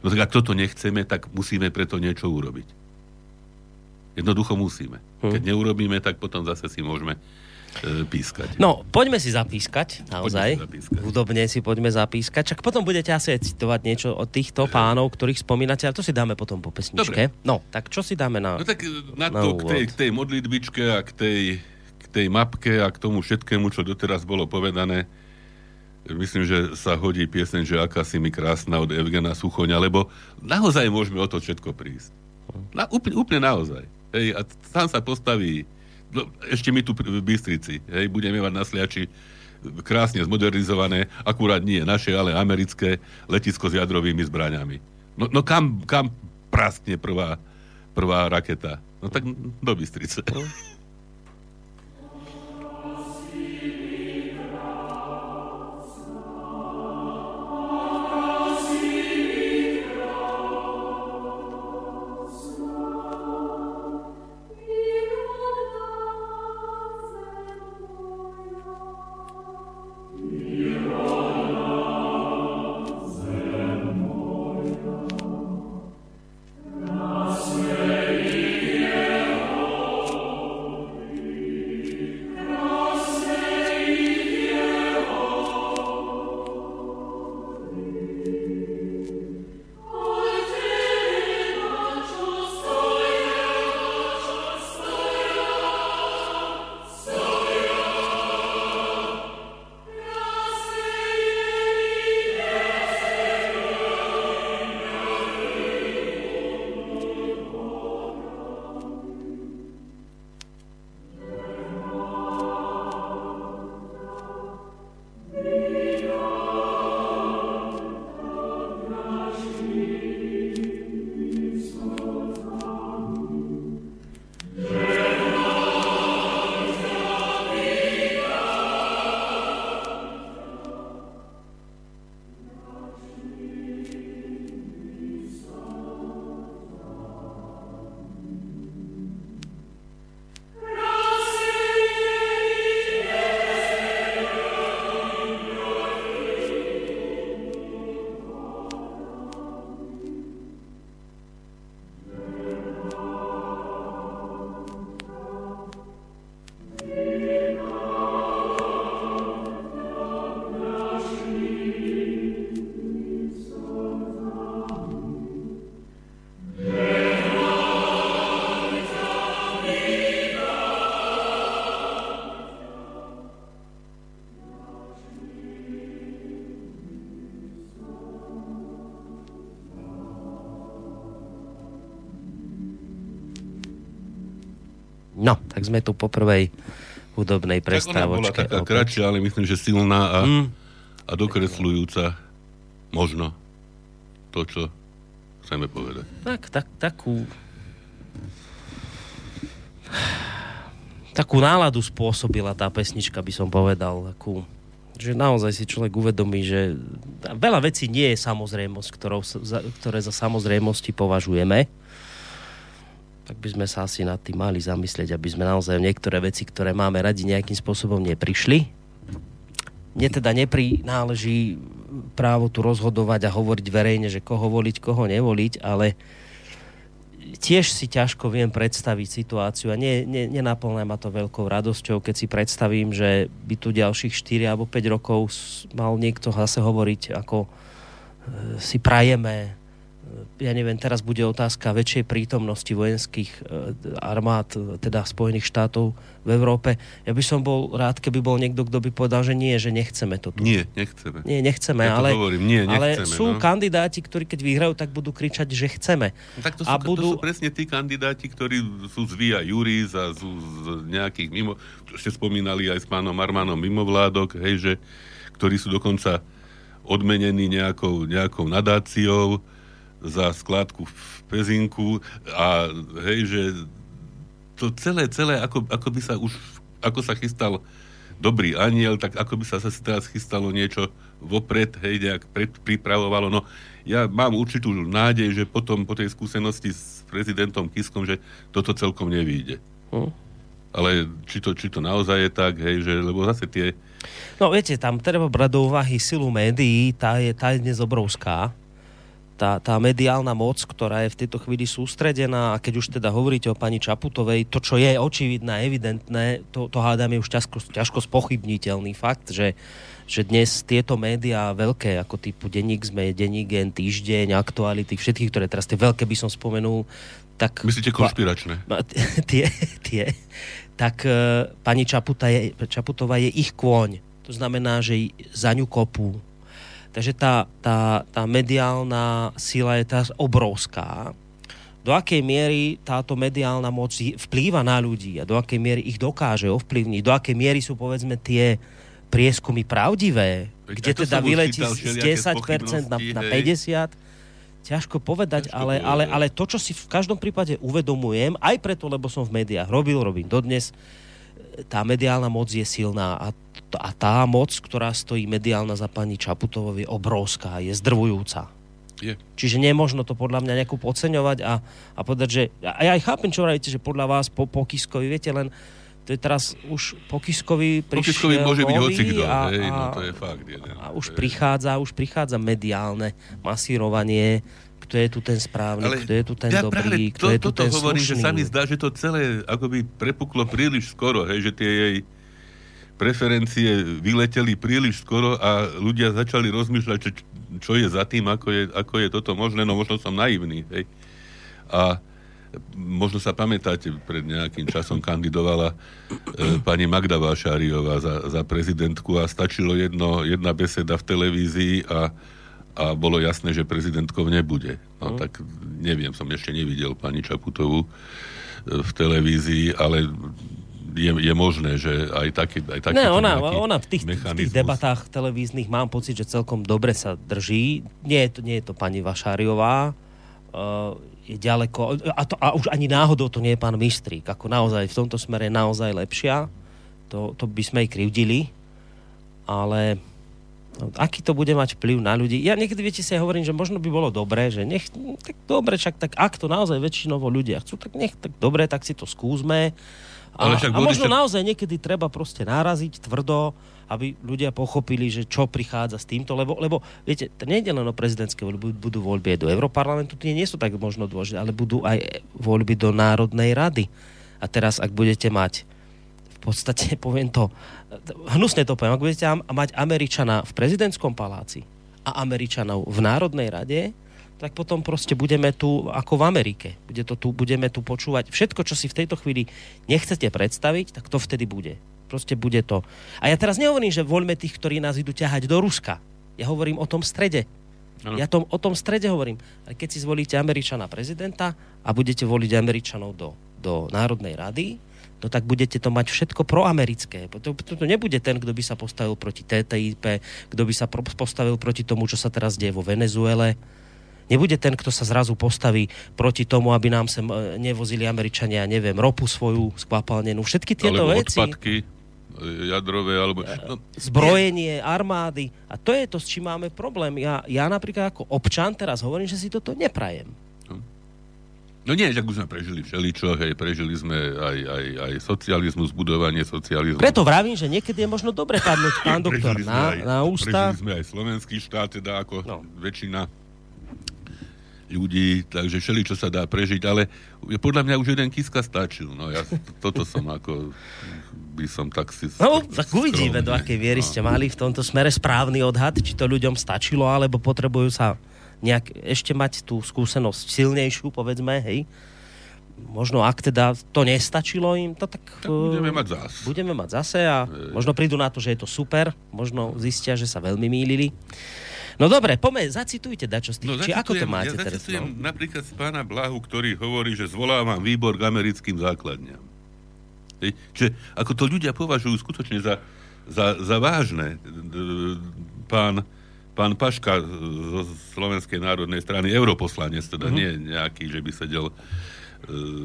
Speaker 2: No tak ak toto nechceme, tak musíme preto niečo urobiť. Jednoducho musíme. Hm. Keď neurobíme, tak potom zase si môžeme e, pískať.
Speaker 1: No, poďme si zapískať, naozaj. Poďme si zapískať. Hudobne si poďme zapískať. Čak potom budete asi aj citovať niečo od týchto pánov, ktorých spomínate, ale to si dáme potom po pesničke. Dobre. No, tak čo si dáme na
Speaker 2: No tak na, na to, k tej, k tej modlitbičke a k tej tej mapke a k tomu všetkému, čo doteraz bolo povedané, myslím, že sa hodí pieseň, že aká si mi krásna od Evgena Suchoňa, lebo naozaj môžeme o to všetko prísť. Na, úplne, úplne naozaj. Hej, a tam sa postaví, no, ešte my tu v Bystrici, hej, budeme mať na Sliači krásne zmodernizované, akurát nie naše, ale americké letisko s jadrovými zbraňami. No, no kam, kam praskne prvá, prvá raketa? No tak do Bystrice. No.
Speaker 1: Tak sme tu po prvej hudobnej prestávočke.
Speaker 2: Tak ona bola taká opäť. kratšia, ale myslím, že silná a, mm. a dokresľujúca možno to, čo chceme povedať.
Speaker 1: Tak, tak, takú takú náladu spôsobila tá pesnička, by som povedal. Takú, že naozaj si človek uvedomí, že veľa vecí nie je samozrejmosť, ktorou, ktoré za samozrejmosti považujeme. By sme sa asi nad tým mali zamyslieť, aby sme naozaj niektoré veci, ktoré máme radi, nejakým spôsobom neprišli. Mne teda neprináleží právo tu rozhodovať a hovoriť verejne, že koho voliť, koho nevoliť, ale tiež si ťažko viem predstaviť situáciu a nie, nie, nenaplňa ma to veľkou radosťou, keď si predstavím, že by tu ďalších 4 alebo 5 rokov mal niekto zase hovoriť, ako e, si prajeme ja neviem, teraz bude otázka väčšej prítomnosti vojenských e, armád, teda Spojených štátov v Európe. Ja by som bol rád, keby bol niekto, kto by povedal, že nie, že nechceme to tu.
Speaker 2: Nie, nechceme.
Speaker 1: Nie, nechceme,
Speaker 2: ja
Speaker 1: ale,
Speaker 2: hovorím, nie, nechceme,
Speaker 1: ale sú
Speaker 2: no.
Speaker 1: kandidáti, ktorí keď vyhrajú, tak budú kričať, že chceme.
Speaker 2: No, tak to sú, a budú... to sú presne tí kandidáti, ktorí sú z Via Juris a sú z nejakých mimo, ešte spomínali aj s pánom Armanom mimovládok, hej, že, ktorí sú dokonca odmenení nejakou, nejakou nadáciou, za skládku v Pezinku a hej, že to celé, celé, ako, ako by sa už, ako sa chystal dobrý aniel, tak ako by sa zase teraz chystalo niečo vopred, hej, nejak pripravovalo. No, ja mám určitú nádej, že potom po tej skúsenosti s prezidentom Kiskom, že toto celkom nevíde. Hm. Ale či to, či to naozaj je tak, hej, že, lebo zase tie...
Speaker 1: No viete, tam treba brať do úvahy silu médií, tá je, tá je dnes obrovská tá, tá mediálna moc, ktorá je v tejto chvíli sústredená a keď už teda hovoríte o pani Čaputovej, to, čo je očividné evidentné, to, to hádam je už ťažko, ťažko spochybniteľný fakt, že, že dnes tieto médiá veľké, ako typu Denník sme, Denník Gen, Týždeň, Aktuality, všetky, ktoré teraz tie veľké by som spomenul, tak...
Speaker 2: Myslíte konšpiračné?
Speaker 1: Tie, tie, tak uh, pani Čaputa je, Čaputová je ich kôň. To znamená, že za ňu kopú, Takže tá, tá, tá mediálna sila je teraz obrovská. Do akej miery táto mediálna moc vplýva na ľudí a do akej miery ich dokáže ovplyvniť, do akej miery sú povedzme tie prieskumy pravdivé, kde teda vyletí z 10% na, na 50%, ťažko povedať, ťažko ale, ale, ale to, čo si v každom prípade uvedomujem, aj preto, lebo som v médiách robil, robím dodnes, tá mediálna moc je silná a a tá moc, ktorá stojí mediálna za pani Čaputovou je obrovská, je zdrvujúca.
Speaker 2: Je.
Speaker 1: Čiže nemôžno to podľa mňa nejako podceňovať a, a povedať, že... A ja aj chápem, čo hovoríte, že podľa vás po, po Kiskovi, viete, len to je teraz už po Kiskovi prišiel
Speaker 2: po Kiskovi môže byť hocikto, a, hej, no to je fakt. Je,
Speaker 1: a už prichádza, už prichádza mediálne masírovanie, kto je tu ten správny, Ale kto je tu ten ja dobrý, kto to, je tu ten hovorím,
Speaker 2: slušný. že sa mi zdá, že to celé akoby prepuklo príliš skoro, hej, že tie jej preferencie vyleteli príliš skoro a ľudia začali rozmýšľať, čo, čo je za tým, ako je, ako je toto možné, no možno som naivný. Hej. A možno sa pamätáte, pred nejakým časom kandidovala e, pani Magda Vášáriová za, za prezidentku a stačilo jedno, jedna beseda v televízii a, a bolo jasné, že prezidentkou nebude. No mm. tak neviem, som ešte nevidel pani Čaputovú e, v televízii, ale je, je možné, že aj taký, aj taký
Speaker 1: ne, ona, ona v tých, v tých debatách televíznych mám pocit, že celkom dobre sa drží. Nie je to, nie je to pani Vašáriová, uh, je ďaleko, a, to, a už ani náhodou to nie je pán Mistrík, ako naozaj v tomto smere je naozaj lepšia, to, to by sme jej krivdili, ale aký to bude mať vplyv na ľudí. Ja niekedy, viete si, ja hovorím, že možno by bolo dobré, že nech, tak dobre, však tak ak to naozaj väčšinovo ľudia chcú, tak nech tak dobre, tak si to skúsme ale však a, a možno však... naozaj niekedy treba proste náraziť tvrdo, aby ľudia pochopili, že čo prichádza s týmto, lebo, lebo viete, to nie je len o prezidentské voľby, budú voľby aj do Európarlamentu, tie nie sú tak možno dôležité, ale budú aj voľby do Národnej rady. A teraz, ak budete mať v podstate, poviem to, hnusne to poviem, ak budete mať Američana v prezidentskom paláci a Američanov v Národnej rade, tak potom proste budeme tu ako v Amerike. Bude to tu, budeme tu počúvať všetko, čo si v tejto chvíli nechcete predstaviť, tak to vtedy bude. Proste bude to. A ja teraz nehovorím, že voľme tých, ktorí nás idú ťahať do Ruska. Ja hovorím o tom strede. Ano. Ja tom, o tom strede hovorím. A keď si zvolíte Američana prezidenta a budete voliť Američanov do, do Národnej rady, no tak budete to mať všetko proamerické. To, to, to nebude ten, kto by sa postavil proti TTIP, kto by sa pro, postavil proti tomu, čo sa teraz deje vo Venezuele. Nebude ten, kto sa zrazu postaví proti tomu, aby nám sem e, nevozili Američania, neviem, ropu svoju skvapalnenú. Všetky tieto
Speaker 2: Alebo
Speaker 1: veci.
Speaker 2: odpadky jadrové, alebo... No,
Speaker 1: zbrojenie, armády. A to je to, s čím máme problém. Ja, ja napríklad ako občan teraz hovorím, že si toto neprajem.
Speaker 2: No nie, že už sme prežili všeličo, hej, prežili sme aj, aj, aj socializmus, budovanie socializmu.
Speaker 1: Preto vravím, že niekedy je možno dobre padnúť, pán doktor, na,
Speaker 2: aj,
Speaker 1: na ústa.
Speaker 2: Prežili sme aj slovenský štát, teda ako no. väčšina ľudí, takže všeli, čo sa dá prežiť, ale podľa mňa už jeden Kiska stačil. No ja toto som ako by som tak si...
Speaker 1: No, tak uvidíme, do akej viery no. ste mali v tomto smere správny odhad, či to ľuďom stačilo, alebo potrebujú sa nejak ešte mať tú skúsenosť silnejšiu, povedzme, hej. Možno ak teda to nestačilo im, to tak...
Speaker 2: tak budeme mať zase.
Speaker 1: Budeme mať zase a možno prídu na to, že je to super, možno zistia, že sa veľmi mýlili. No dobre, poďme, zacitujte dačo z tých, no, či ako to máte
Speaker 2: ja
Speaker 1: teraz? No?
Speaker 2: napríklad z pána Blahu, ktorý hovorí, že zvolávam výbor k americkým základňam. Čiže ako to ľudia považujú skutočne za, za, za vážne. Pán, pán Paška zo Slovenskej národnej strany, europoslanec, teda mm-hmm. nie nejaký, že by sedel e,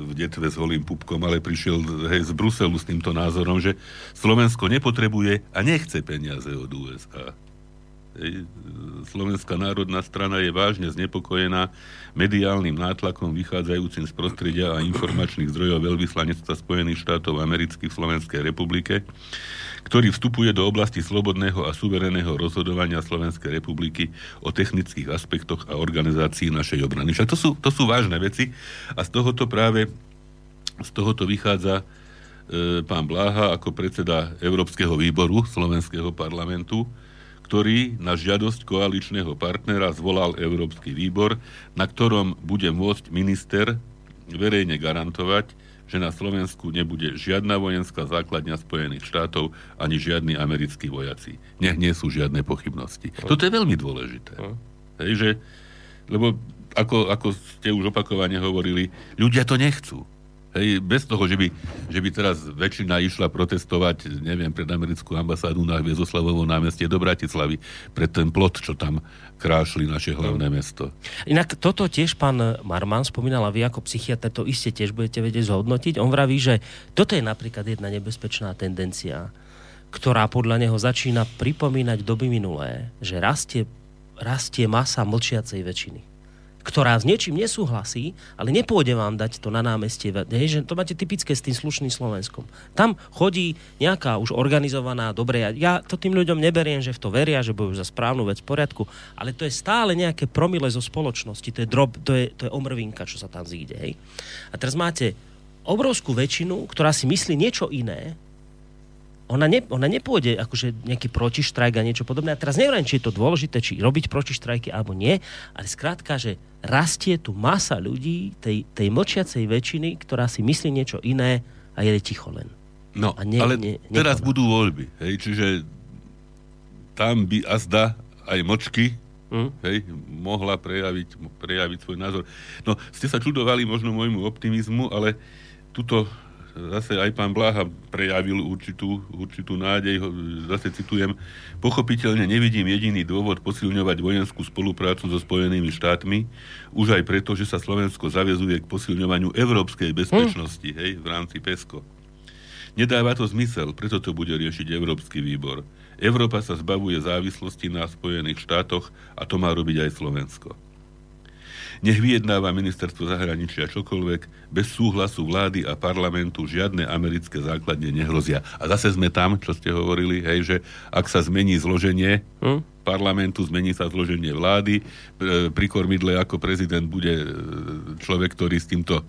Speaker 2: v detve s holým pupkom, ale prišiel hej, z Bruselu s týmto názorom, že Slovensko nepotrebuje a nechce peniaze od USA. Slovenská národná strana je vážne znepokojená mediálnym nátlakom vychádzajúcim z prostredia a informačných zdrojov veľvyslanectva Spojených štátov amerických v Slovenskej republike, ktorý vstupuje do oblasti slobodného a suvereného rozhodovania Slovenskej republiky o technických aspektoch a organizácii našej obrany. Však to sú, to sú vážne veci a z tohoto práve z tohoto vychádza e, pán Bláha ako predseda Európskeho výboru Slovenského parlamentu, ktorý na žiadosť koaličného partnera zvolal Európsky výbor, na ktorom bude môcť minister verejne garantovať, že na Slovensku nebude žiadna vojenská základňa Spojených štátov ani žiadni americkí vojaci. Nech nie sú žiadne pochybnosti. Toto je veľmi dôležité. Hej, že, lebo ako, ako ste už opakovane hovorili, ľudia to nechcú. Hej, bez toho, že by, že by teraz väčšina išla protestovať, neviem, pred americkú ambasádu na Hviezoslavovom námestie do Bratislavy, pred ten plot, čo tam krášli naše hlavné mesto.
Speaker 1: Inak toto tiež pán Marman spomínal a vy ako psychiatr to iste tiež budete vedieť zhodnotiť. On vraví, že toto je napríklad jedna nebezpečná tendencia, ktorá podľa neho začína pripomínať doby minulé, že rastie, rastie masa mlčiacej väčšiny ktorá s niečím nesúhlasí, ale nepôjde vám dať to na námestie. Hej, že to máte typické s tým slušným Slovenskom. Tam chodí nejaká už organizovaná, dobre, ja, ja to tým ľuďom neberiem, že v to veria, že budú za správnu vec v poriadku, ale to je stále nejaké promile zo spoločnosti, to je, drob, to je, to je omrvinka, čo sa tam zíde. Hej. A teraz máte obrovskú väčšinu, ktorá si myslí niečo iné, ona, ne, ona nepôjde akože nejaký protištrajk a niečo podobné. A teraz neviem, či je to dôležité, či robiť protištrajky alebo nie, ale skrátka, že rastie tu masa ľudí, tej, tej mlčiacej väčšiny, ktorá si myslí niečo iné a je ticho len.
Speaker 2: No, a ne, ale ne, teraz budú voľby, hej, čiže tam by azda aj močky mm. hej, mohla prejaviť, prejaviť svoj názor. No, ste sa čudovali možno môjmu optimizmu, ale tuto zase aj pán Bláha prejavil určitú, určitú nádej, zase citujem, pochopiteľne nevidím jediný dôvod posilňovať vojenskú spoluprácu so Spojenými štátmi, už aj preto, že sa Slovensko zavezuje k posilňovaniu európskej bezpečnosti, hm. hej, v rámci PESCO. Nedáva to zmysel, preto to bude riešiť Európsky výbor. Európa sa zbavuje závislosti na Spojených štátoch a to má robiť aj Slovensko. Nech vyjednáva ministerstvo zahraničia čokoľvek, bez súhlasu vlády a parlamentu žiadne americké základne nehrozia. A zase sme tam, čo ste hovorili, hej, že ak sa zmení zloženie hm? parlamentu, zmení sa zloženie vlády, pri kormidle ako prezident bude e, človek, ktorý s týmto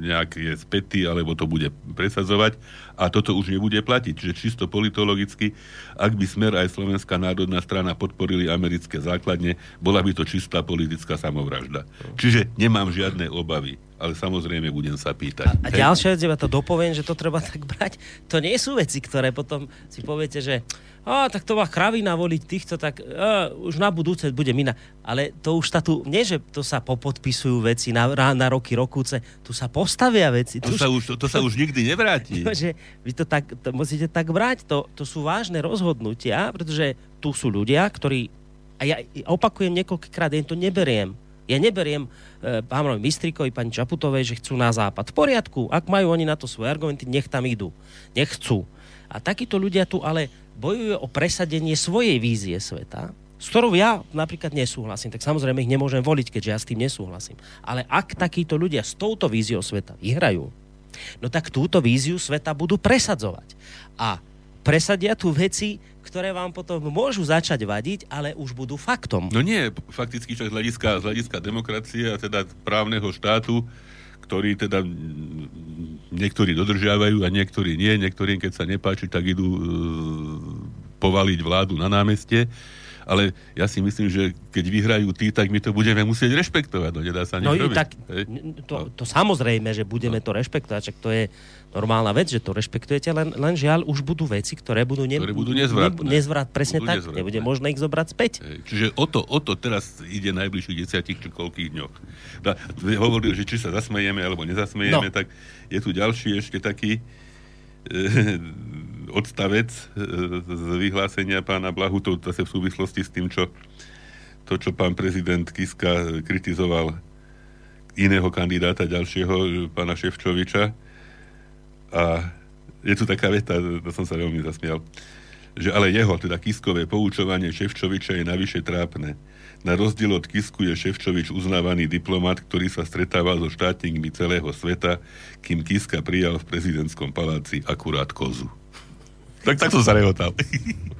Speaker 2: nejak je spätý, alebo to bude presadzovať. A toto už nebude platiť. Čiže čisto politologicky, ak by Smer aj Slovenská národná strana podporili americké základne, bola by to čistá politická samovražda. Čiže nemám žiadne obavy ale samozrejme budem sa pýtať.
Speaker 1: A, a ďalšia vec, ja to dopoviem, že to treba tak brať, to nie sú veci, ktoré potom si poviete, že a tak to má kravina voliť týchto, tak a, už na budúce bude mina. Ale to už tu, nie že to sa popodpisujú veci na, na roky, rokúce, tu sa postavia veci.
Speaker 2: To,
Speaker 1: tu
Speaker 2: sa, už, to, to sa už nikdy nevráti.
Speaker 1: To, že vy to tak, to musíte tak brať, to, to sú vážne rozhodnutia, pretože tu sú ľudia, ktorí, a ja opakujem niekoľkokrát, ja to neberiem, ja neberiem e, pánovi Mistrikovi, pani Čaputovej, že chcú na západ. V poriadku, ak majú oni na to svoje argumenty, nech tam idú. Nech chcú. A takíto ľudia tu ale bojujú o presadenie svojej vízie sveta, s ktorou ja napríklad nesúhlasím, tak samozrejme ich nemôžem voliť, keďže ja s tým nesúhlasím. Ale ak takíto ľudia s touto víziou sveta vyhrajú, no tak túto víziu sveta budú presadzovať. A presadia tu veci, ktoré vám potom môžu začať vadiť, ale už budú faktom.
Speaker 2: No nie, fakticky však z hľadiska, z hľadiska demokracie a teda právneho štátu, ktorý teda niektorí dodržiavajú a niektorí nie, niektorým keď sa nepáči, tak idú e, povaliť vládu na námestie ale ja si myslím, že keď vyhrajú tí, tak my to budeme musieť rešpektovať, no nedá sa nič
Speaker 1: no,
Speaker 2: robiť.
Speaker 1: Tak, to, to samozrejme, že budeme no. to rešpektovať, čak to je normálna vec, že to rešpektujete, len, len žiaľ už budú veci, ktoré budú, ne,
Speaker 2: ktoré budú nezvratné.
Speaker 1: Ne, nezvrat, presne budú tak, nezvratné. nebude možné ich zobrať späť.
Speaker 2: Hej. Čiže o to, o to teraz ide najbližších desiatich či koľkých dňoch. Da, hovoril, že či sa zasmejeme alebo nezasmejeme, no. tak je tu ďalší ešte taký e, odstavec e, z vyhlásenia pána Blahu, to zase v súvislosti s tým, čo, to, čo pán prezident Kiska kritizoval iného kandidáta ďalšieho, pána Ševčoviča. A je tu taká veta, to som sa veľmi zasmial, že ale jeho, teda Kiskové poučovanie Ševčoviča je navyše trápne. Na rozdiel od Kisku je Ševčovič uznávaný diplomat, ktorý sa stretával so štátnikmi celého sveta, kým Kiska prijal v prezidentskom paláci akurát kozu. Tak tak som sa rehotal.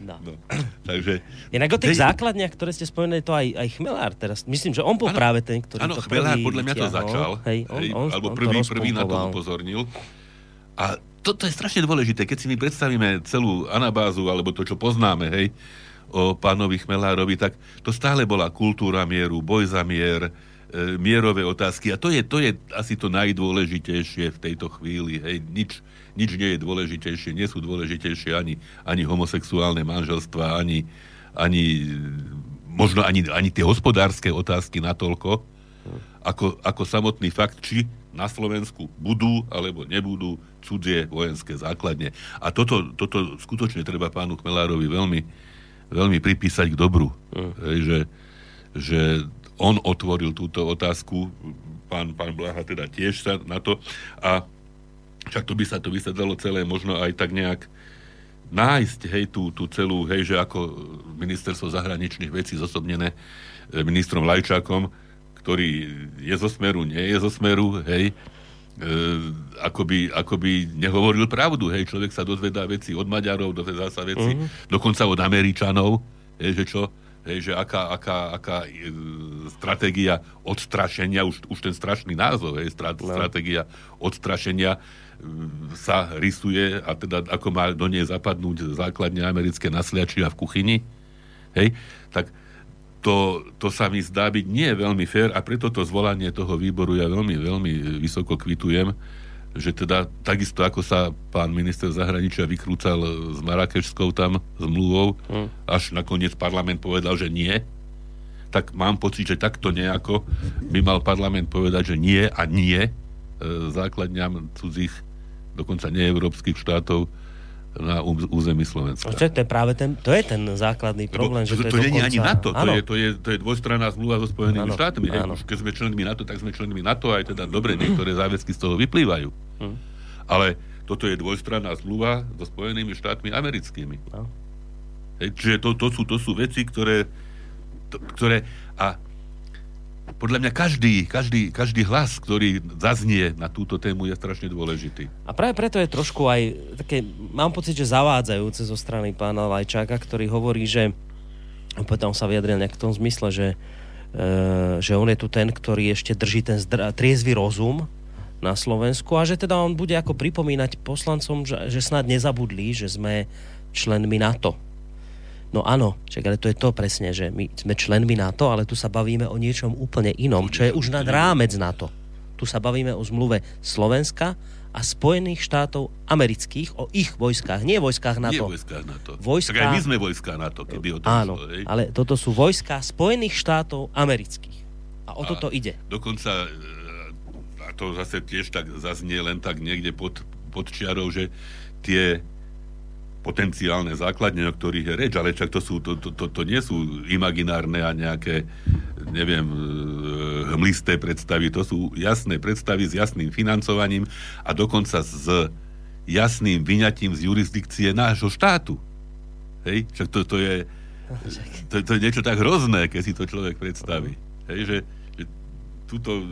Speaker 1: No. no.
Speaker 2: Takže...
Speaker 1: Inak o tých základniach, ktoré ste spomenuli, to aj, aj Chmelár teraz. Myslím, že on bol ano, práve ten, ktorý
Speaker 2: ano,
Speaker 1: to
Speaker 2: Chmelár podľa mňa to začal. Hej, on, hej, on, alebo on prvý, to prvý na to upozornil. A toto je strašne dôležité, keď si my predstavíme celú anabázu, alebo to, čo poznáme, hej, o pánovi Chmelárovi, tak to stále bola kultúra mieru, boj za mier, e, mierové otázky. A to je, to je asi to najdôležitejšie v tejto chvíli. Hej, nič, nič nie je dôležitejšie, nie sú dôležitejšie ani, ani homosexuálne manželstva, ani, ani možno ani, ani tie hospodárske otázky natoľko, ako, ako samotný fakt, či na Slovensku budú alebo nebudú cudzie vojenské základne. A toto, toto skutočne treba pánu Chmelárovi veľmi, veľmi pripísať k dobru. Mm. Že, že on otvoril túto otázku, pán, pán Blaha teda tiež sa na to a však to by sa, to by sa dalo celé možno aj tak nejak nájsť, hej, tú, tú celú, hej, že ako ministerstvo zahraničných vecí zosobnené e, ministrom Lajčákom, ktorý je zo smeru, nie je zo smeru, hej, e, ako, by, ako by nehovoril pravdu, hej, človek sa dozvedá veci od Maďarov, dozvedá sa veci uh-huh. dokonca od Američanov, hej, že čo, hej, že aká, aká, aká e, stratégia odstrašenia, už, už ten strašný názov, hej, strat, no. stratégia odstrašenia sa rysuje a teda ako má do nej zapadnúť základne americké nasliačia v kuchyni, hej, tak to, to sa mi zdá byť nie veľmi fér a preto to zvolanie toho výboru ja veľmi, veľmi vysoko kvitujem, že teda takisto ako sa pán minister zahraničia vykrúcal s Marakešskou tam zmluvou, hmm. až nakoniec parlament povedal, že nie, tak mám pocit, že takto nejako by mal parlament povedať, že nie a nie e, základňam cudzích dokonca neeurópskych štátov na území Slovenska.
Speaker 1: To je práve ten, to je ten základný problém. Lebo, že
Speaker 2: to, to, to nie je ani NATO, to je, to, je, to je dvojstranná zmluva so Spojenými ano. štátmi. Ano. Už keď sme členmi NATO, tak sme členmi NATO, aj teda dobre, niektoré záväzky z toho vyplývajú. Hmm. Ale toto je dvojstranná zmluva so Spojenými štátmi americkými. No. Hej, čiže to, to, sú, to sú veci, ktoré, to, ktoré a podľa mňa každý, každý, každý hlas, ktorý zaznie na túto tému, je strašne dôležitý.
Speaker 1: A práve preto je trošku aj také, mám pocit, že zavádzajúce zo strany pána Lajčáka, ktorý hovorí, že potom sa vyjadril nejak v tom zmysle, že, e, že on je tu ten, ktorý ešte drží ten zdra, triezvy rozum, na Slovensku a že teda on bude ako pripomínať poslancom, že, že snad nezabudli, že sme členmi NATO. No áno, čak, ale to je to presne, že my sme členmi NATO, ale tu sa bavíme o niečom úplne inom, čo je už nad rámec NATO. Tu sa bavíme o zmluve Slovenska a Spojených štátov amerických, o ich vojskách, nie vojskách NATO.
Speaker 2: Nie vojskách NATO.
Speaker 1: Vojska...
Speaker 2: Tak aj my sme vojská NATO, keby o tom
Speaker 1: Áno,
Speaker 2: šlo,
Speaker 1: ale toto sú vojska Spojených štátov amerických. A o toto ide.
Speaker 2: Dokonca, e, a to zase tiež tak zaznie len tak niekde pod, pod čiarou, že tie potenciálne základne, o ktorých je reč, ale čak to, sú, to, to, to, to nie sú imaginárne a nejaké, neviem, e, hmlisté predstavy, to sú jasné predstavy s jasným financovaním a dokonca s jasným vyňatím z jurisdikcie nášho štátu. Hej? Však to, to, je, to, to je niečo tak hrozné, keď si to človek predstaví. Hej, že, že túto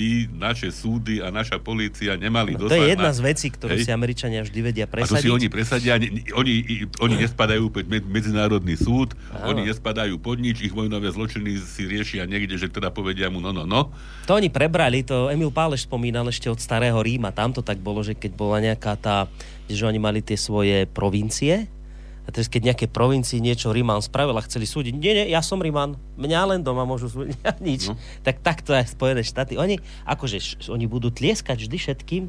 Speaker 2: by naše súdy a naša polícia nemali
Speaker 1: No, to je jedna
Speaker 2: na-
Speaker 1: z vecí, ktorú
Speaker 2: Hej.
Speaker 1: si Američania vždy vedia
Speaker 2: a to
Speaker 1: presadiť.
Speaker 2: si oni presadia, oni, oni nespadajú pod med- medzinárodný súd,
Speaker 1: Áno.
Speaker 2: oni nespadajú pod nič, ich vojnové zločiny si riešia niekde, že teda povedia mu no, no, no.
Speaker 1: To oni prebrali, to Emil Páleš spomínal ešte od starého Ríma. Tam to tak bolo, že keď bola nejaká tá, že oni mali tie svoje provincie, a teraz keď nejaké provincii niečo Ríman spravil a chceli súdiť, nie, nie, ja som Ríman, mňa len doma môžu súdiť, ja nič.
Speaker 2: No.
Speaker 1: Tak takto aj Spojené štáty. Oni, akože, oni budú tlieskať vždy všetkým,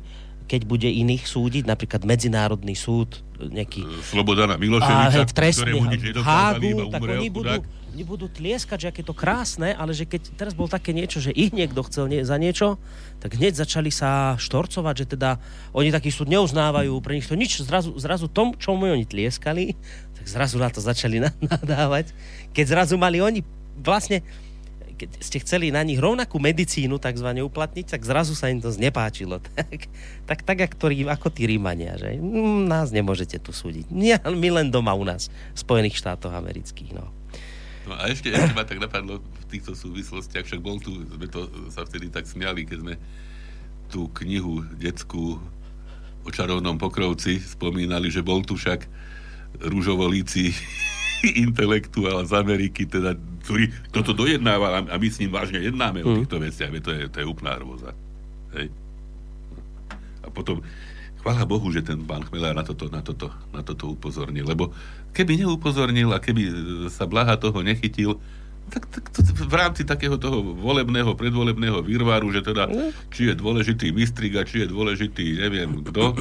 Speaker 1: keď bude iných súdiť, napríklad Medzinárodný súd, nejaký
Speaker 2: Slobodana
Speaker 1: a
Speaker 2: Miloševiča,
Speaker 1: hej, presne,
Speaker 2: ktorému nič nedokázali, iba
Speaker 1: Hágu, tak
Speaker 2: umrel
Speaker 1: oni budú,
Speaker 2: chudák.
Speaker 1: Oni budú tlieskať, že aké to krásne, ale že keď teraz bol také niečo, že ich niekto chcel nie, za niečo, tak hneď začali sa štorcovať, že teda oni taký súd neuznávajú, pre nich to nič, zrazu, zrazu tom, čomu oni tlieskali, tak zrazu na to začali na- nadávať. Keď zrazu mali oni vlastne keď ste chceli na nich rovnakú medicínu takzvané uplatniť, tak zrazu sa im to znepáčilo. Tak, tak, tak ako, ako tí Rímania, že mm, nás nemôžete tu súdiť. Nie, my len doma u nás, v Spojených štátoch amerických. No.
Speaker 2: No a ešte, ešte ma tak napadlo v týchto súvislostiach, však bol tu, sme to sa vtedy tak smiali, keď sme tú knihu detskú o čarovnom pokrovci spomínali, že bol tu však rúžovolíci intelektuál z Ameriky, teda, ktorý toto dojednával a my s ním vážne jednáme o týchto veciach, to je, to je úplná hrôza. Hej. A potom, chvála Bohu, že ten pán Chmelár na toto, na toto, na toto upozornil, lebo keby neupozornil a keby sa Blaha toho nechytil, tak, tak to, v rámci takého toho volebného, predvolebného výrvaru, že teda, či je dôležitý Mistrik a či je dôležitý neviem kto,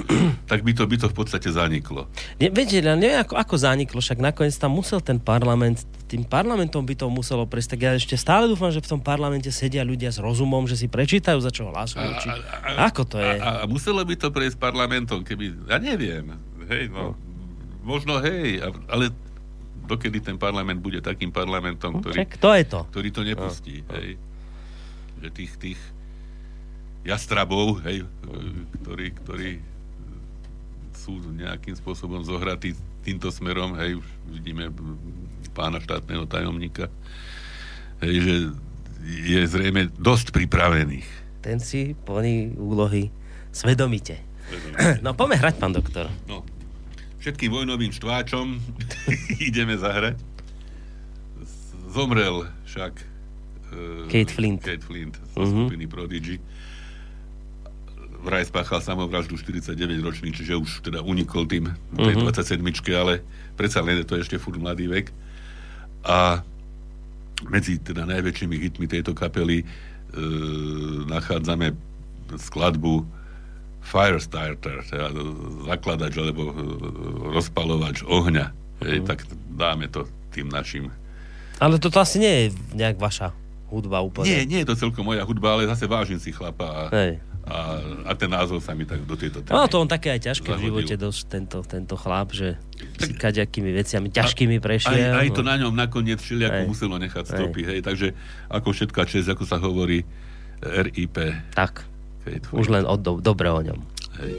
Speaker 2: tak by to, by to v podstate zaniklo.
Speaker 1: Ne, viete, len neviem, ako, ako zaniklo, však nakoniec tam musel ten parlament, tým parlamentom by to muselo prejsť, tak ja ešte stále dúfam, že v tom parlamente sedia ľudia s rozumom, že si prečítajú, za čo hlasujú. Či... Ako to je?
Speaker 2: A, a muselo by to prejsť parlamentom, keby, ja neviem, hej, no, možno hej, a- ale dokedy ten parlament bude takým parlamentom, ktorý,
Speaker 1: Však to je to.
Speaker 2: ktorý to nepustí, hej. Že tých, tých jastrabov, hej, ktorí, ktorí sú nejakým spôsobom zohratí týmto smerom, hej, už vidíme pána štátneho tajomníka, hej, že je zrejme dosť pripravených.
Speaker 1: Ten si plní úlohy svedomite. No poďme hrať, pán doktor.
Speaker 2: No, všetkým vojnovým štváčom ideme zahrať. Zomrel však uh,
Speaker 1: Kate Flint.
Speaker 2: Kate Flint zo
Speaker 1: Mhm.
Speaker 2: skupiny Prodigy. Vraj spáchal samovraždu 49-ročný, čiže už teda unikol tým tej
Speaker 1: Mhm.
Speaker 2: 27 ale predsa len je to ešte furt mladý vek. A medzi teda najväčšími hitmi tejto kapely e, nachádzame skladbu Firestarter, teda zakladač alebo e, rozpalovač ohňa. Hej, tak dáme to tým našim.
Speaker 1: Ale toto asi nie je nejak vaša hudba úplne.
Speaker 2: Nie, nie je to celkom moja hudba, ale zase vážim si chlapa a,
Speaker 1: Hej.
Speaker 2: a, a ten názov sa mi tak do tejto témy.
Speaker 1: No to on také aj ťažké v
Speaker 2: Zahodil.
Speaker 1: živote dosť tento, tento chlap, že si kaďakými veciami ťažkými prešiel.
Speaker 2: Aj, aj to na ňom nakoniec všelijako
Speaker 1: Hej.
Speaker 2: muselo nechať stopy, hej. Takže ako všetká čest, ako sa hovorí RIP.
Speaker 1: Tak,
Speaker 2: Kate
Speaker 1: už len od, do, dobre o ňom.
Speaker 2: Hej.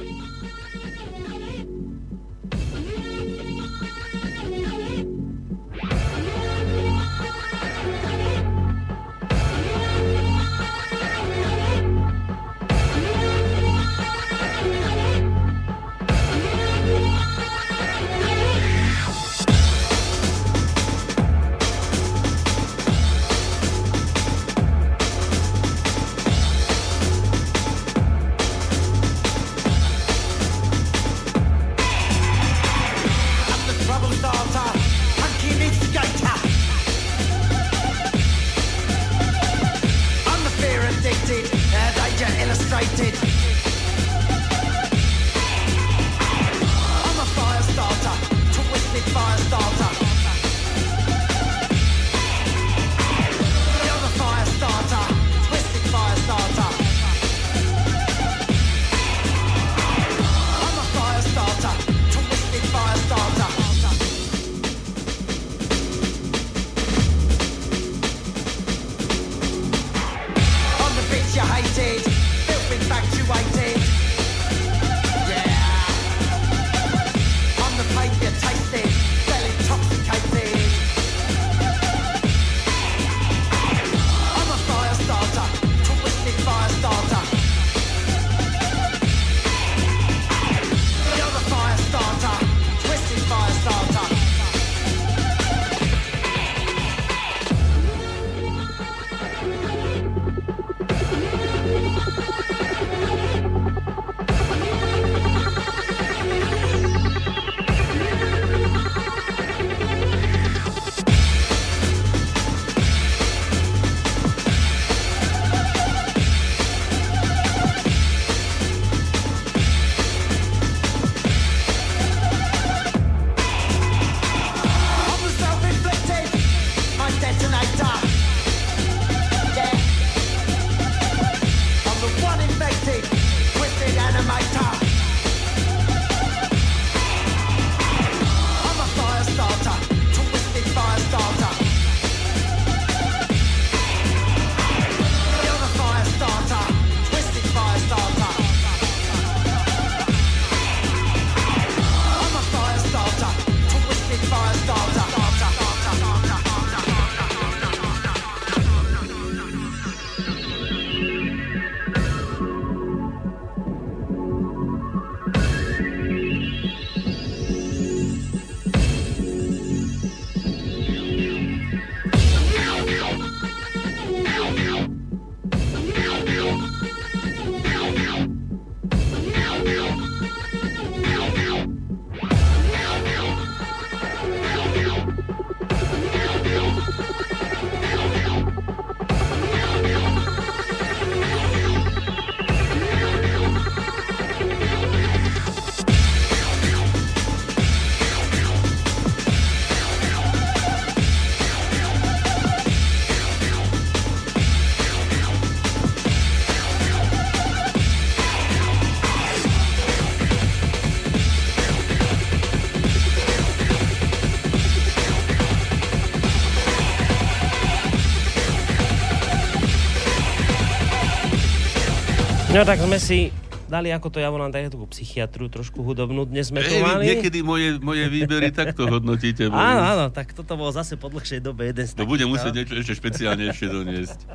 Speaker 1: No tak sme si dali, ako to ja volám, takú psychiatru, trošku hudobnú. Dnes sme tu
Speaker 2: Ej,
Speaker 1: mali.
Speaker 2: niekedy moje, moje výbery takto hodnotíte.
Speaker 1: Áno, áno, tak toto bolo zase po dlhšej dobe jeden z
Speaker 2: To bude musieť niečo ešte špeciálne ešte doniesť.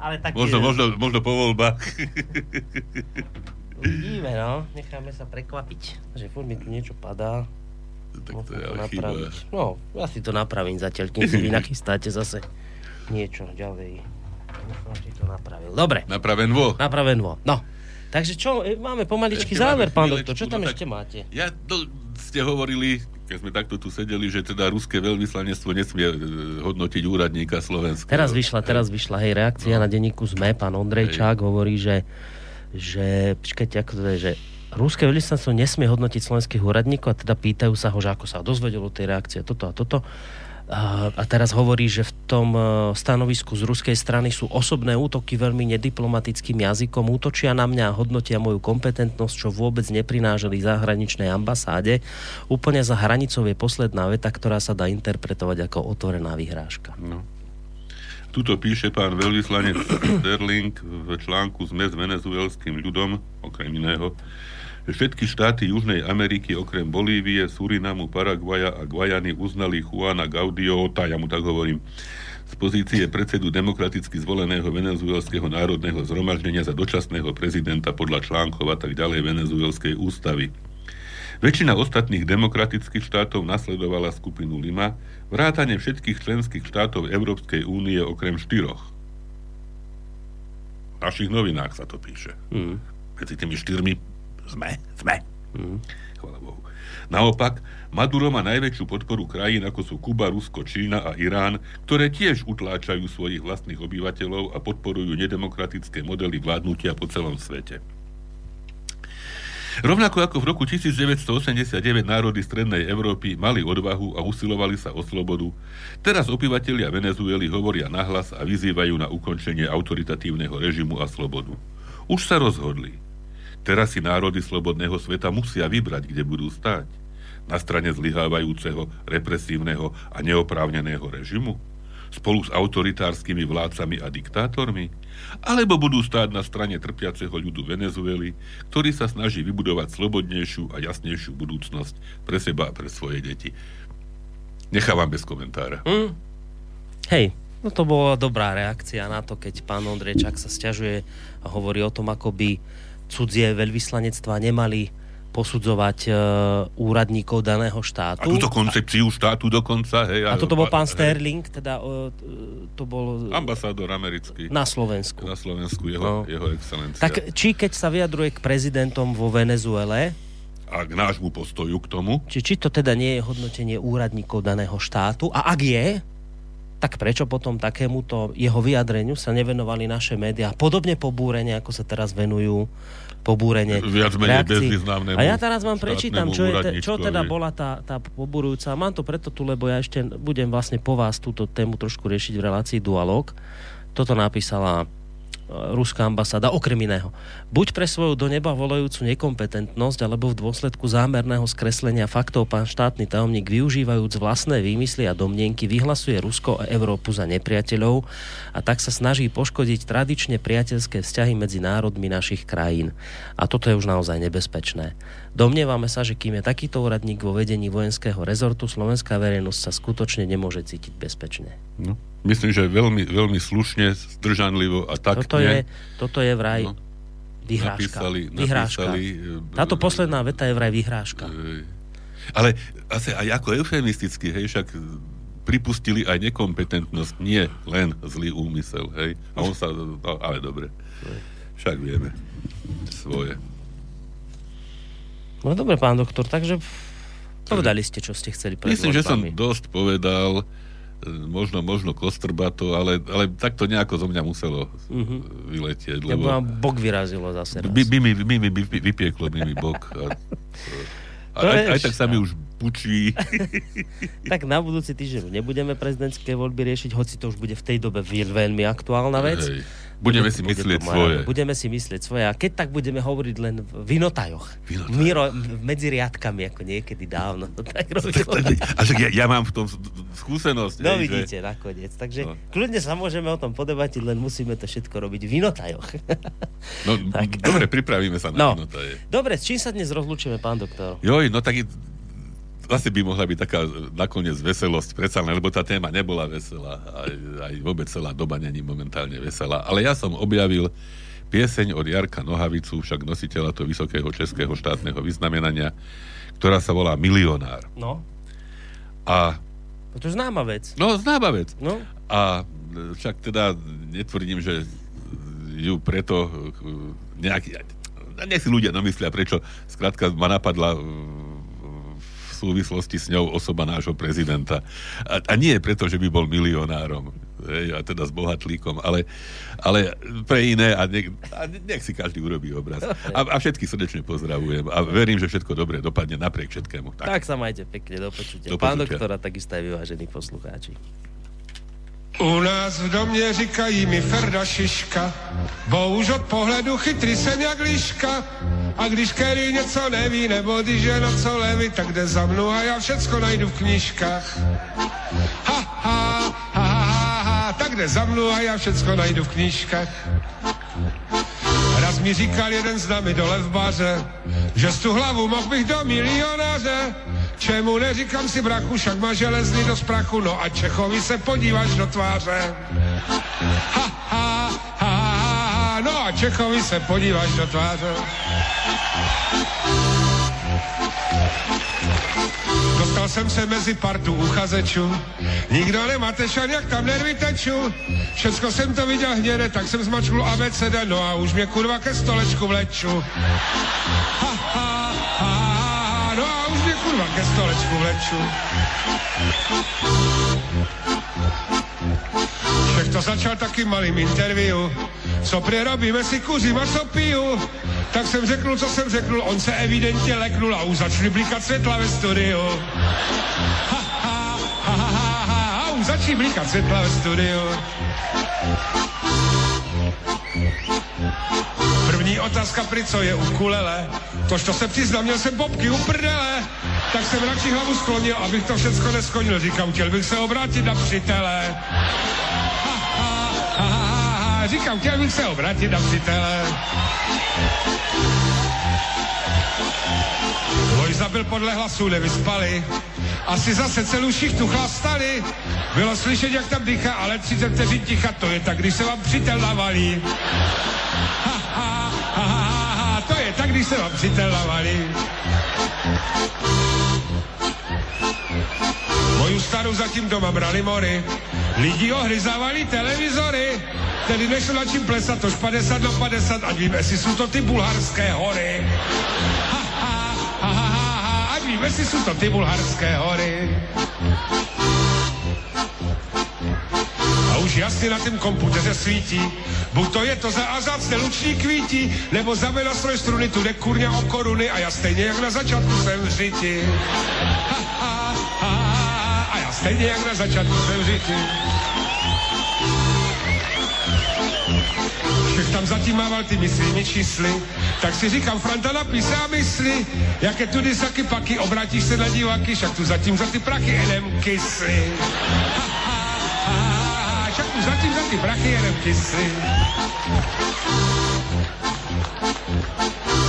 Speaker 1: Ale tak
Speaker 2: Možno, možno, možno po voľbách.
Speaker 1: Uvidíme, no. Necháme sa prekvapiť, že furt mi tu niečo padá.
Speaker 2: tak to je
Speaker 1: napraviť. No, ja si to napravím zatiaľ, kým si vy nachystáte zase niečo ďalej. Som si to napravil. Dobre,
Speaker 2: Napravenvo.
Speaker 1: napravenvo. No. Takže čo, e, máme pomaličký
Speaker 2: Ešte
Speaker 1: záver,
Speaker 2: máme
Speaker 1: pán doktor. Čo tam
Speaker 2: no
Speaker 1: ešte máte?
Speaker 2: Ja, to ste hovorili, keď sme takto tu sedeli, že teda ruské veľvyslanectvo nesmie e, hodnotiť úradníka Slovenska.
Speaker 1: Teraz vyšla, teraz vyšla, hej, reakcia
Speaker 2: No.
Speaker 1: na denníku ZME. Pán Ondrejčák hovorí, že, že, počkajte, ako to je, že Ruské veľvyslanectvo nesmie hodnotiť slovenských úradníkov a teda pýtajú sa ho, že ako sa dozvedelo tej reakcie, toto a toto. A, teraz hovorí, že v tom e, stanovisku z ruskej strany sú osobné útoky veľmi nediplomatickým jazykom, útočia na mňa a hodnotia moju kompetentnosť, čo vôbec neprinážali zahraničnej ambasáde. Úplne za hranicou je posledná veta, ktorá sa dá interpretovať ako otvorená vyhrážka.
Speaker 2: No. Tuto píše pán veľvyslanec Sterling v článku sme s venezuelským ľudom, okrem iného, všetky štáty Južnej Ameriky okrem Bolívie, Surinamu, Paraguaja a Guajany uznali Juana Gaudiota, ja mu tak hovorím, z pozície predsedu demokraticky zvoleného venezuelského národného zhromaždenia za dočasného prezidenta podľa článkov a tak ďalej venezuelskej ústavy. Väčšina ostatných demokratických štátov nasledovala skupinu Lima, vrátane všetkých členských štátov Európskej únie okrem štyroch. V našich novinách sa to píše.
Speaker 1: Mm.
Speaker 2: Medzi tými štyrmi sme, sme.
Speaker 1: Mm.
Speaker 2: Chvala Bohu. Naopak, Maduro má najväčšiu podporu krajín ako sú Kuba, Rusko, Čína a Irán, ktoré tiež utláčajú svojich vlastných obyvateľov a podporujú nedemokratické modely vládnutia po celom svete. Rovnako ako v roku 1989 národy Strednej Európy mali odvahu a usilovali sa o slobodu, teraz obyvatelia Venezuely hovoria nahlas a vyzývajú na ukončenie autoritatívneho režimu a slobodu. Už sa rozhodli. Teraz si národy slobodného sveta musia vybrať, kde budú stáť. Na strane zlyhávajúceho, represívneho a neoprávneného režimu? Spolu s autoritárskymi vládcami a diktátormi? Alebo budú stáť na strane trpiaceho ľudu Venezuely, ktorý sa snaží vybudovať slobodnejšiu a jasnejšiu budúcnosť pre seba a pre svoje deti? Nechávam bez komentára.
Speaker 1: Mm. Hej, no to bola dobrá reakcia na to, keď pán Ondrejčák sa stiažuje a hovorí o tom, ako by cudzie veľvyslanectvá nemali posudzovať e, úradníkov daného
Speaker 2: A
Speaker 1: štátu.
Speaker 2: túto koncepciu štátu dokonca, hej.
Speaker 1: a toto bol pán Sterling, teda e, to bol
Speaker 2: Ambasádor americký.
Speaker 1: na Slovensku.
Speaker 2: Na Slovensku jeho,
Speaker 1: No.
Speaker 2: jeho excelencia.
Speaker 1: Tak či keď sa vyjadruje k prezidentom vo Venezuele,
Speaker 2: A k nášmu postoju k tomu,
Speaker 1: či, či to teda nie je hodnotenie úradníkov daného štátu a ak je, tak prečo potom takémuto jeho vyjadreniu sa nevenovali naše médiá? Podobne pobúrenie, ako sa teraz venujú pobúrenie
Speaker 2: Viac menej bezvýznamnému
Speaker 1: A ja teraz vám prečítam, čo, je te, čo teda bola tá, tá poburujúca. Mám to preto tu, lebo ja ešte budem vlastne po vás túto tému trošku riešiť v relácii Dualog. Toto napísala ruská ambasáda, okrem iného. Buď pre svoju do neba volajúcu nekompetentnosť, alebo v dôsledku zámerného skreslenia faktov pán štátny tajomník využívajúc vlastné výmysly a domnienky vyhlasuje Rusko a Európu za nepriateľov a tak sa snaží poškodiť tradične priateľské vzťahy medzi národmi našich krajín. A toto je už naozaj nebezpečné. Domnievame sa, že kým je takýto úradník vo vedení vojenského rezortu, slovenská verejnosť sa skutočne nemôže cítiť bezpečne.
Speaker 2: no, myslím, že veľmi, veľmi slušne, zdržanlivo a taktne
Speaker 1: Toto je, toto je vraj
Speaker 2: No.
Speaker 1: vyhrážka.
Speaker 2: napísali,
Speaker 1: vyhrážka.
Speaker 2: napísali e,
Speaker 1: Táto posledná veta je vraj vyhrážka.
Speaker 2: e, ale asi aj ako eufemisticky, hej, však pripustili aj nekompetentnosť, nie len zlý úmysel, hej. A on sa, no, ale dobre. Však vieme svoje.
Speaker 1: No dobre, pán doktor, takže povedali ste, čo ste chceli pred
Speaker 2: Myslím, že som dosť povedal, e, možno, možno kostrbato, ale, ale takto nejako zo mňa muselo
Speaker 1: Mhm.
Speaker 2: vyletieť,
Speaker 1: Ja
Speaker 2: lebo
Speaker 1: vám bok vyrazilo zase raz.
Speaker 2: by, by, mi, by, mi by, vypieklo by mi bok. A, a, aj, aj tak sa mi
Speaker 1: ešte-
Speaker 2: už pučí.
Speaker 1: Tak na budúci týždeň nebudeme prezidentské voľby riešiť, hoci to už bude v tej dobe veľ- veľmi aktuálna vec.
Speaker 2: Hej. Budeme si myslieť svoje.
Speaker 1: Budeme si myslieť svoje. A keď tak budeme hovoriť len v vinotajoch. Vinotajoch. Miro, medzi riadkami, ako niekedy dávno. tak
Speaker 2: a však ja, ja mám v tom skúsenosť.
Speaker 1: No vidíte, že... nakoniec. Takže no. kľudne sa môžeme o tom podebatiť, len musíme to všetko robiť v vinotajoch.
Speaker 2: no, tak. dobre, pripravíme sa na no. vinotaje.
Speaker 1: Dobre, s čím sa dnes rozlúčime, pán doktor?
Speaker 2: Joj, no tak zase by mohla byť taká nakoniec veselosť, predsa lebo tá téma nebola veselá, aj, aj vôbec celá doba není momentálne veselá. Ale ja som objavil pieseň od Jarka Nohavicu, však nositeľa to vysokého českého štátneho vyznamenania, ktorá sa volá Milionár.
Speaker 1: No.
Speaker 2: A...
Speaker 1: No to je známa vec.
Speaker 2: No, známa vec.
Speaker 1: No.
Speaker 2: A však teda netvrdím, že ju preto nejaký... Nech si ľudia namyslia, prečo skrátka ma napadla súvislosti s ňou osoba nášho prezidenta. A, a nie preto, že by bol milionárom, hej, a teda s bohatlíkom, ale, ale pre iné a, nech, a nech si každý urobí obraz. A, a všetky srdečne pozdravujem a verím, že všetko dobre dopadne napriek všetkému.
Speaker 1: Tak, tak sa majte pekne, do počutia. Do počutia. Pán doktora, takisto aj vyvážení poslucháči.
Speaker 3: U nás v domě říkají mi Ferda Šiška, bo už od pohledu chytrý jsem jak liška. A když Kerry něco neví, nebo když je na co leví, tak jde za mnou a já všecko najdu v knížkách. Ha, ha, ha, ha, ha, tak jde za mnou a já všecko najdu v knížkách. Raz mi říkal jeden z nami dole v baře, že z tu hlavu mohl bych do milionáře. Čemu neříkám si brachu, však má železný do sprachu, no a Čechovi se podíváš do tváře. Ha, ha, ha, ha, no a Čechovi se podíváš do tváře. Dostal jsem se mezi partu uchazečů, nikdo nemá tešan, jak tam nervy teču. Všecko jsem to viděl hněde, tak jsem zmačknul ABCD, no a už mě kurva ke stolečku vleču. Ha, ha, kurva ke stolečku vleču. Však to začal taky malým interview. Co prerobíme si kuřím a co piju. Tak jsem řekl, co jsem řekl, on se evidentně leknul a už začali blikat světla ve studiu. Ha, ha, ha, ha, ha, ha, a už začali blikat světla ve studiu. První otázka pri, co je ukulele. Tož to se přiznám, měl jsem bobky u prdele. Tak jsem radši hlavu sklonil, abych to všecko neskonil. Říkám, chtěl bych se obrátit na přítele. Ha, ha, ha. Říkám, chtěl bych se obrátit na přítele. Lojza byl podle hlasu nevyspali. Asi zase celou šichtu chlastali. Bylo slyšet, jak tam dýchá, ale 30 vteřin ticha, to je tak, když se vám přítel navalí. Ha, ha, ha, ha, ha, to je tak, když se vám přítel navalí. Starou zatím doma brali mory. Lidi ohryzávali televizory. Tedy nešlo na čím plesat, tož 50 do 50, ať víme, jestli jsou to ty bulharské hory. Ha, ha, ha, ha, ha, ať víme, jestli jsou to ty bulharské hory. A už jasně na tom komputeře svítí, buď to je to za azácné luční kvítí, nebo za menastroj struny, tu jde kurňa o koruny a já stejně jak na začátku jsem v řiti. Ha, stejně jak na začátku v řiti. Všech tam zatím mával ty svými čísly, tak si říkám, Franta napíše a mysli, jaké tudy saky paky, obrátíš se na diváky, však tu zatím za ty praky jenom kysly. Ha, však tu zatím za ty prachy jenom kysly.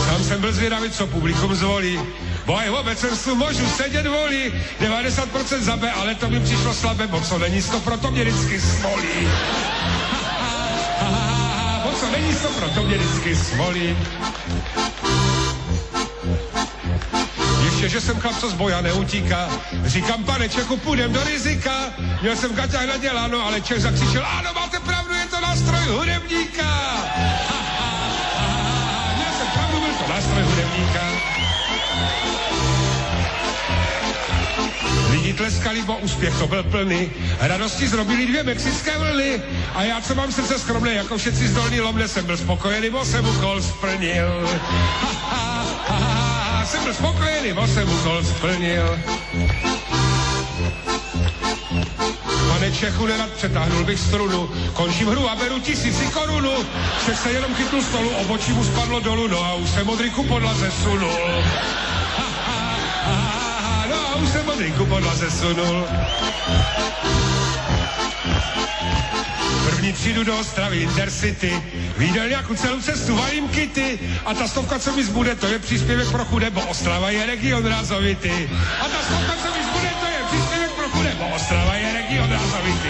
Speaker 3: Sám jsem byl zvědavý, co publikum zvolí. Bo aj v obecenstvu můžu sedět volí. 90% za B, ale to mi přišlo slabé, bo co není to proto mě vždycky smolí. Bo co není to proto mě vždycky smolí. Ještě, že jsem chlap, co z boja neutíká. Říkám, pane Čechu, půjdem do rizika. Měl jsem v gaťách naděláno, ale Čech zakřičel, ano, máte pravdu, je to nástroj hudebníka. Měl jsem pravdu, byl to nástroj hudebníka. Lidi tleskali, bo úspěch to byl plný. Radosti zrobili dvě mexické vlny. A já, co mám srdce skromné, jako všetci z dolní lomne, jsem byl spokojený, bo jsem úkol splnil. Ha, ha, ha, ha, jsem byl spokojený, bo jsem úkol splnil. Pane Čechu nerad přetáhnul bych strunu. Končím hru a beru tisíci korunu. Čech se jenom chytnul stolu, obočí mu spadlo dolů, no a už se modrýku podlaze sunul. A už se sunul. První přijdu do Ostravy Intercity, výdel nějakou celou cestu, valím kity a ta stovka, co mi zbude, to je příspěvek pro chudé, bo Ostrava je region rázovitý. A ta stovka, co mi zbude, to je příspěvek pro chudé, bo Ostrava je region rázovitý.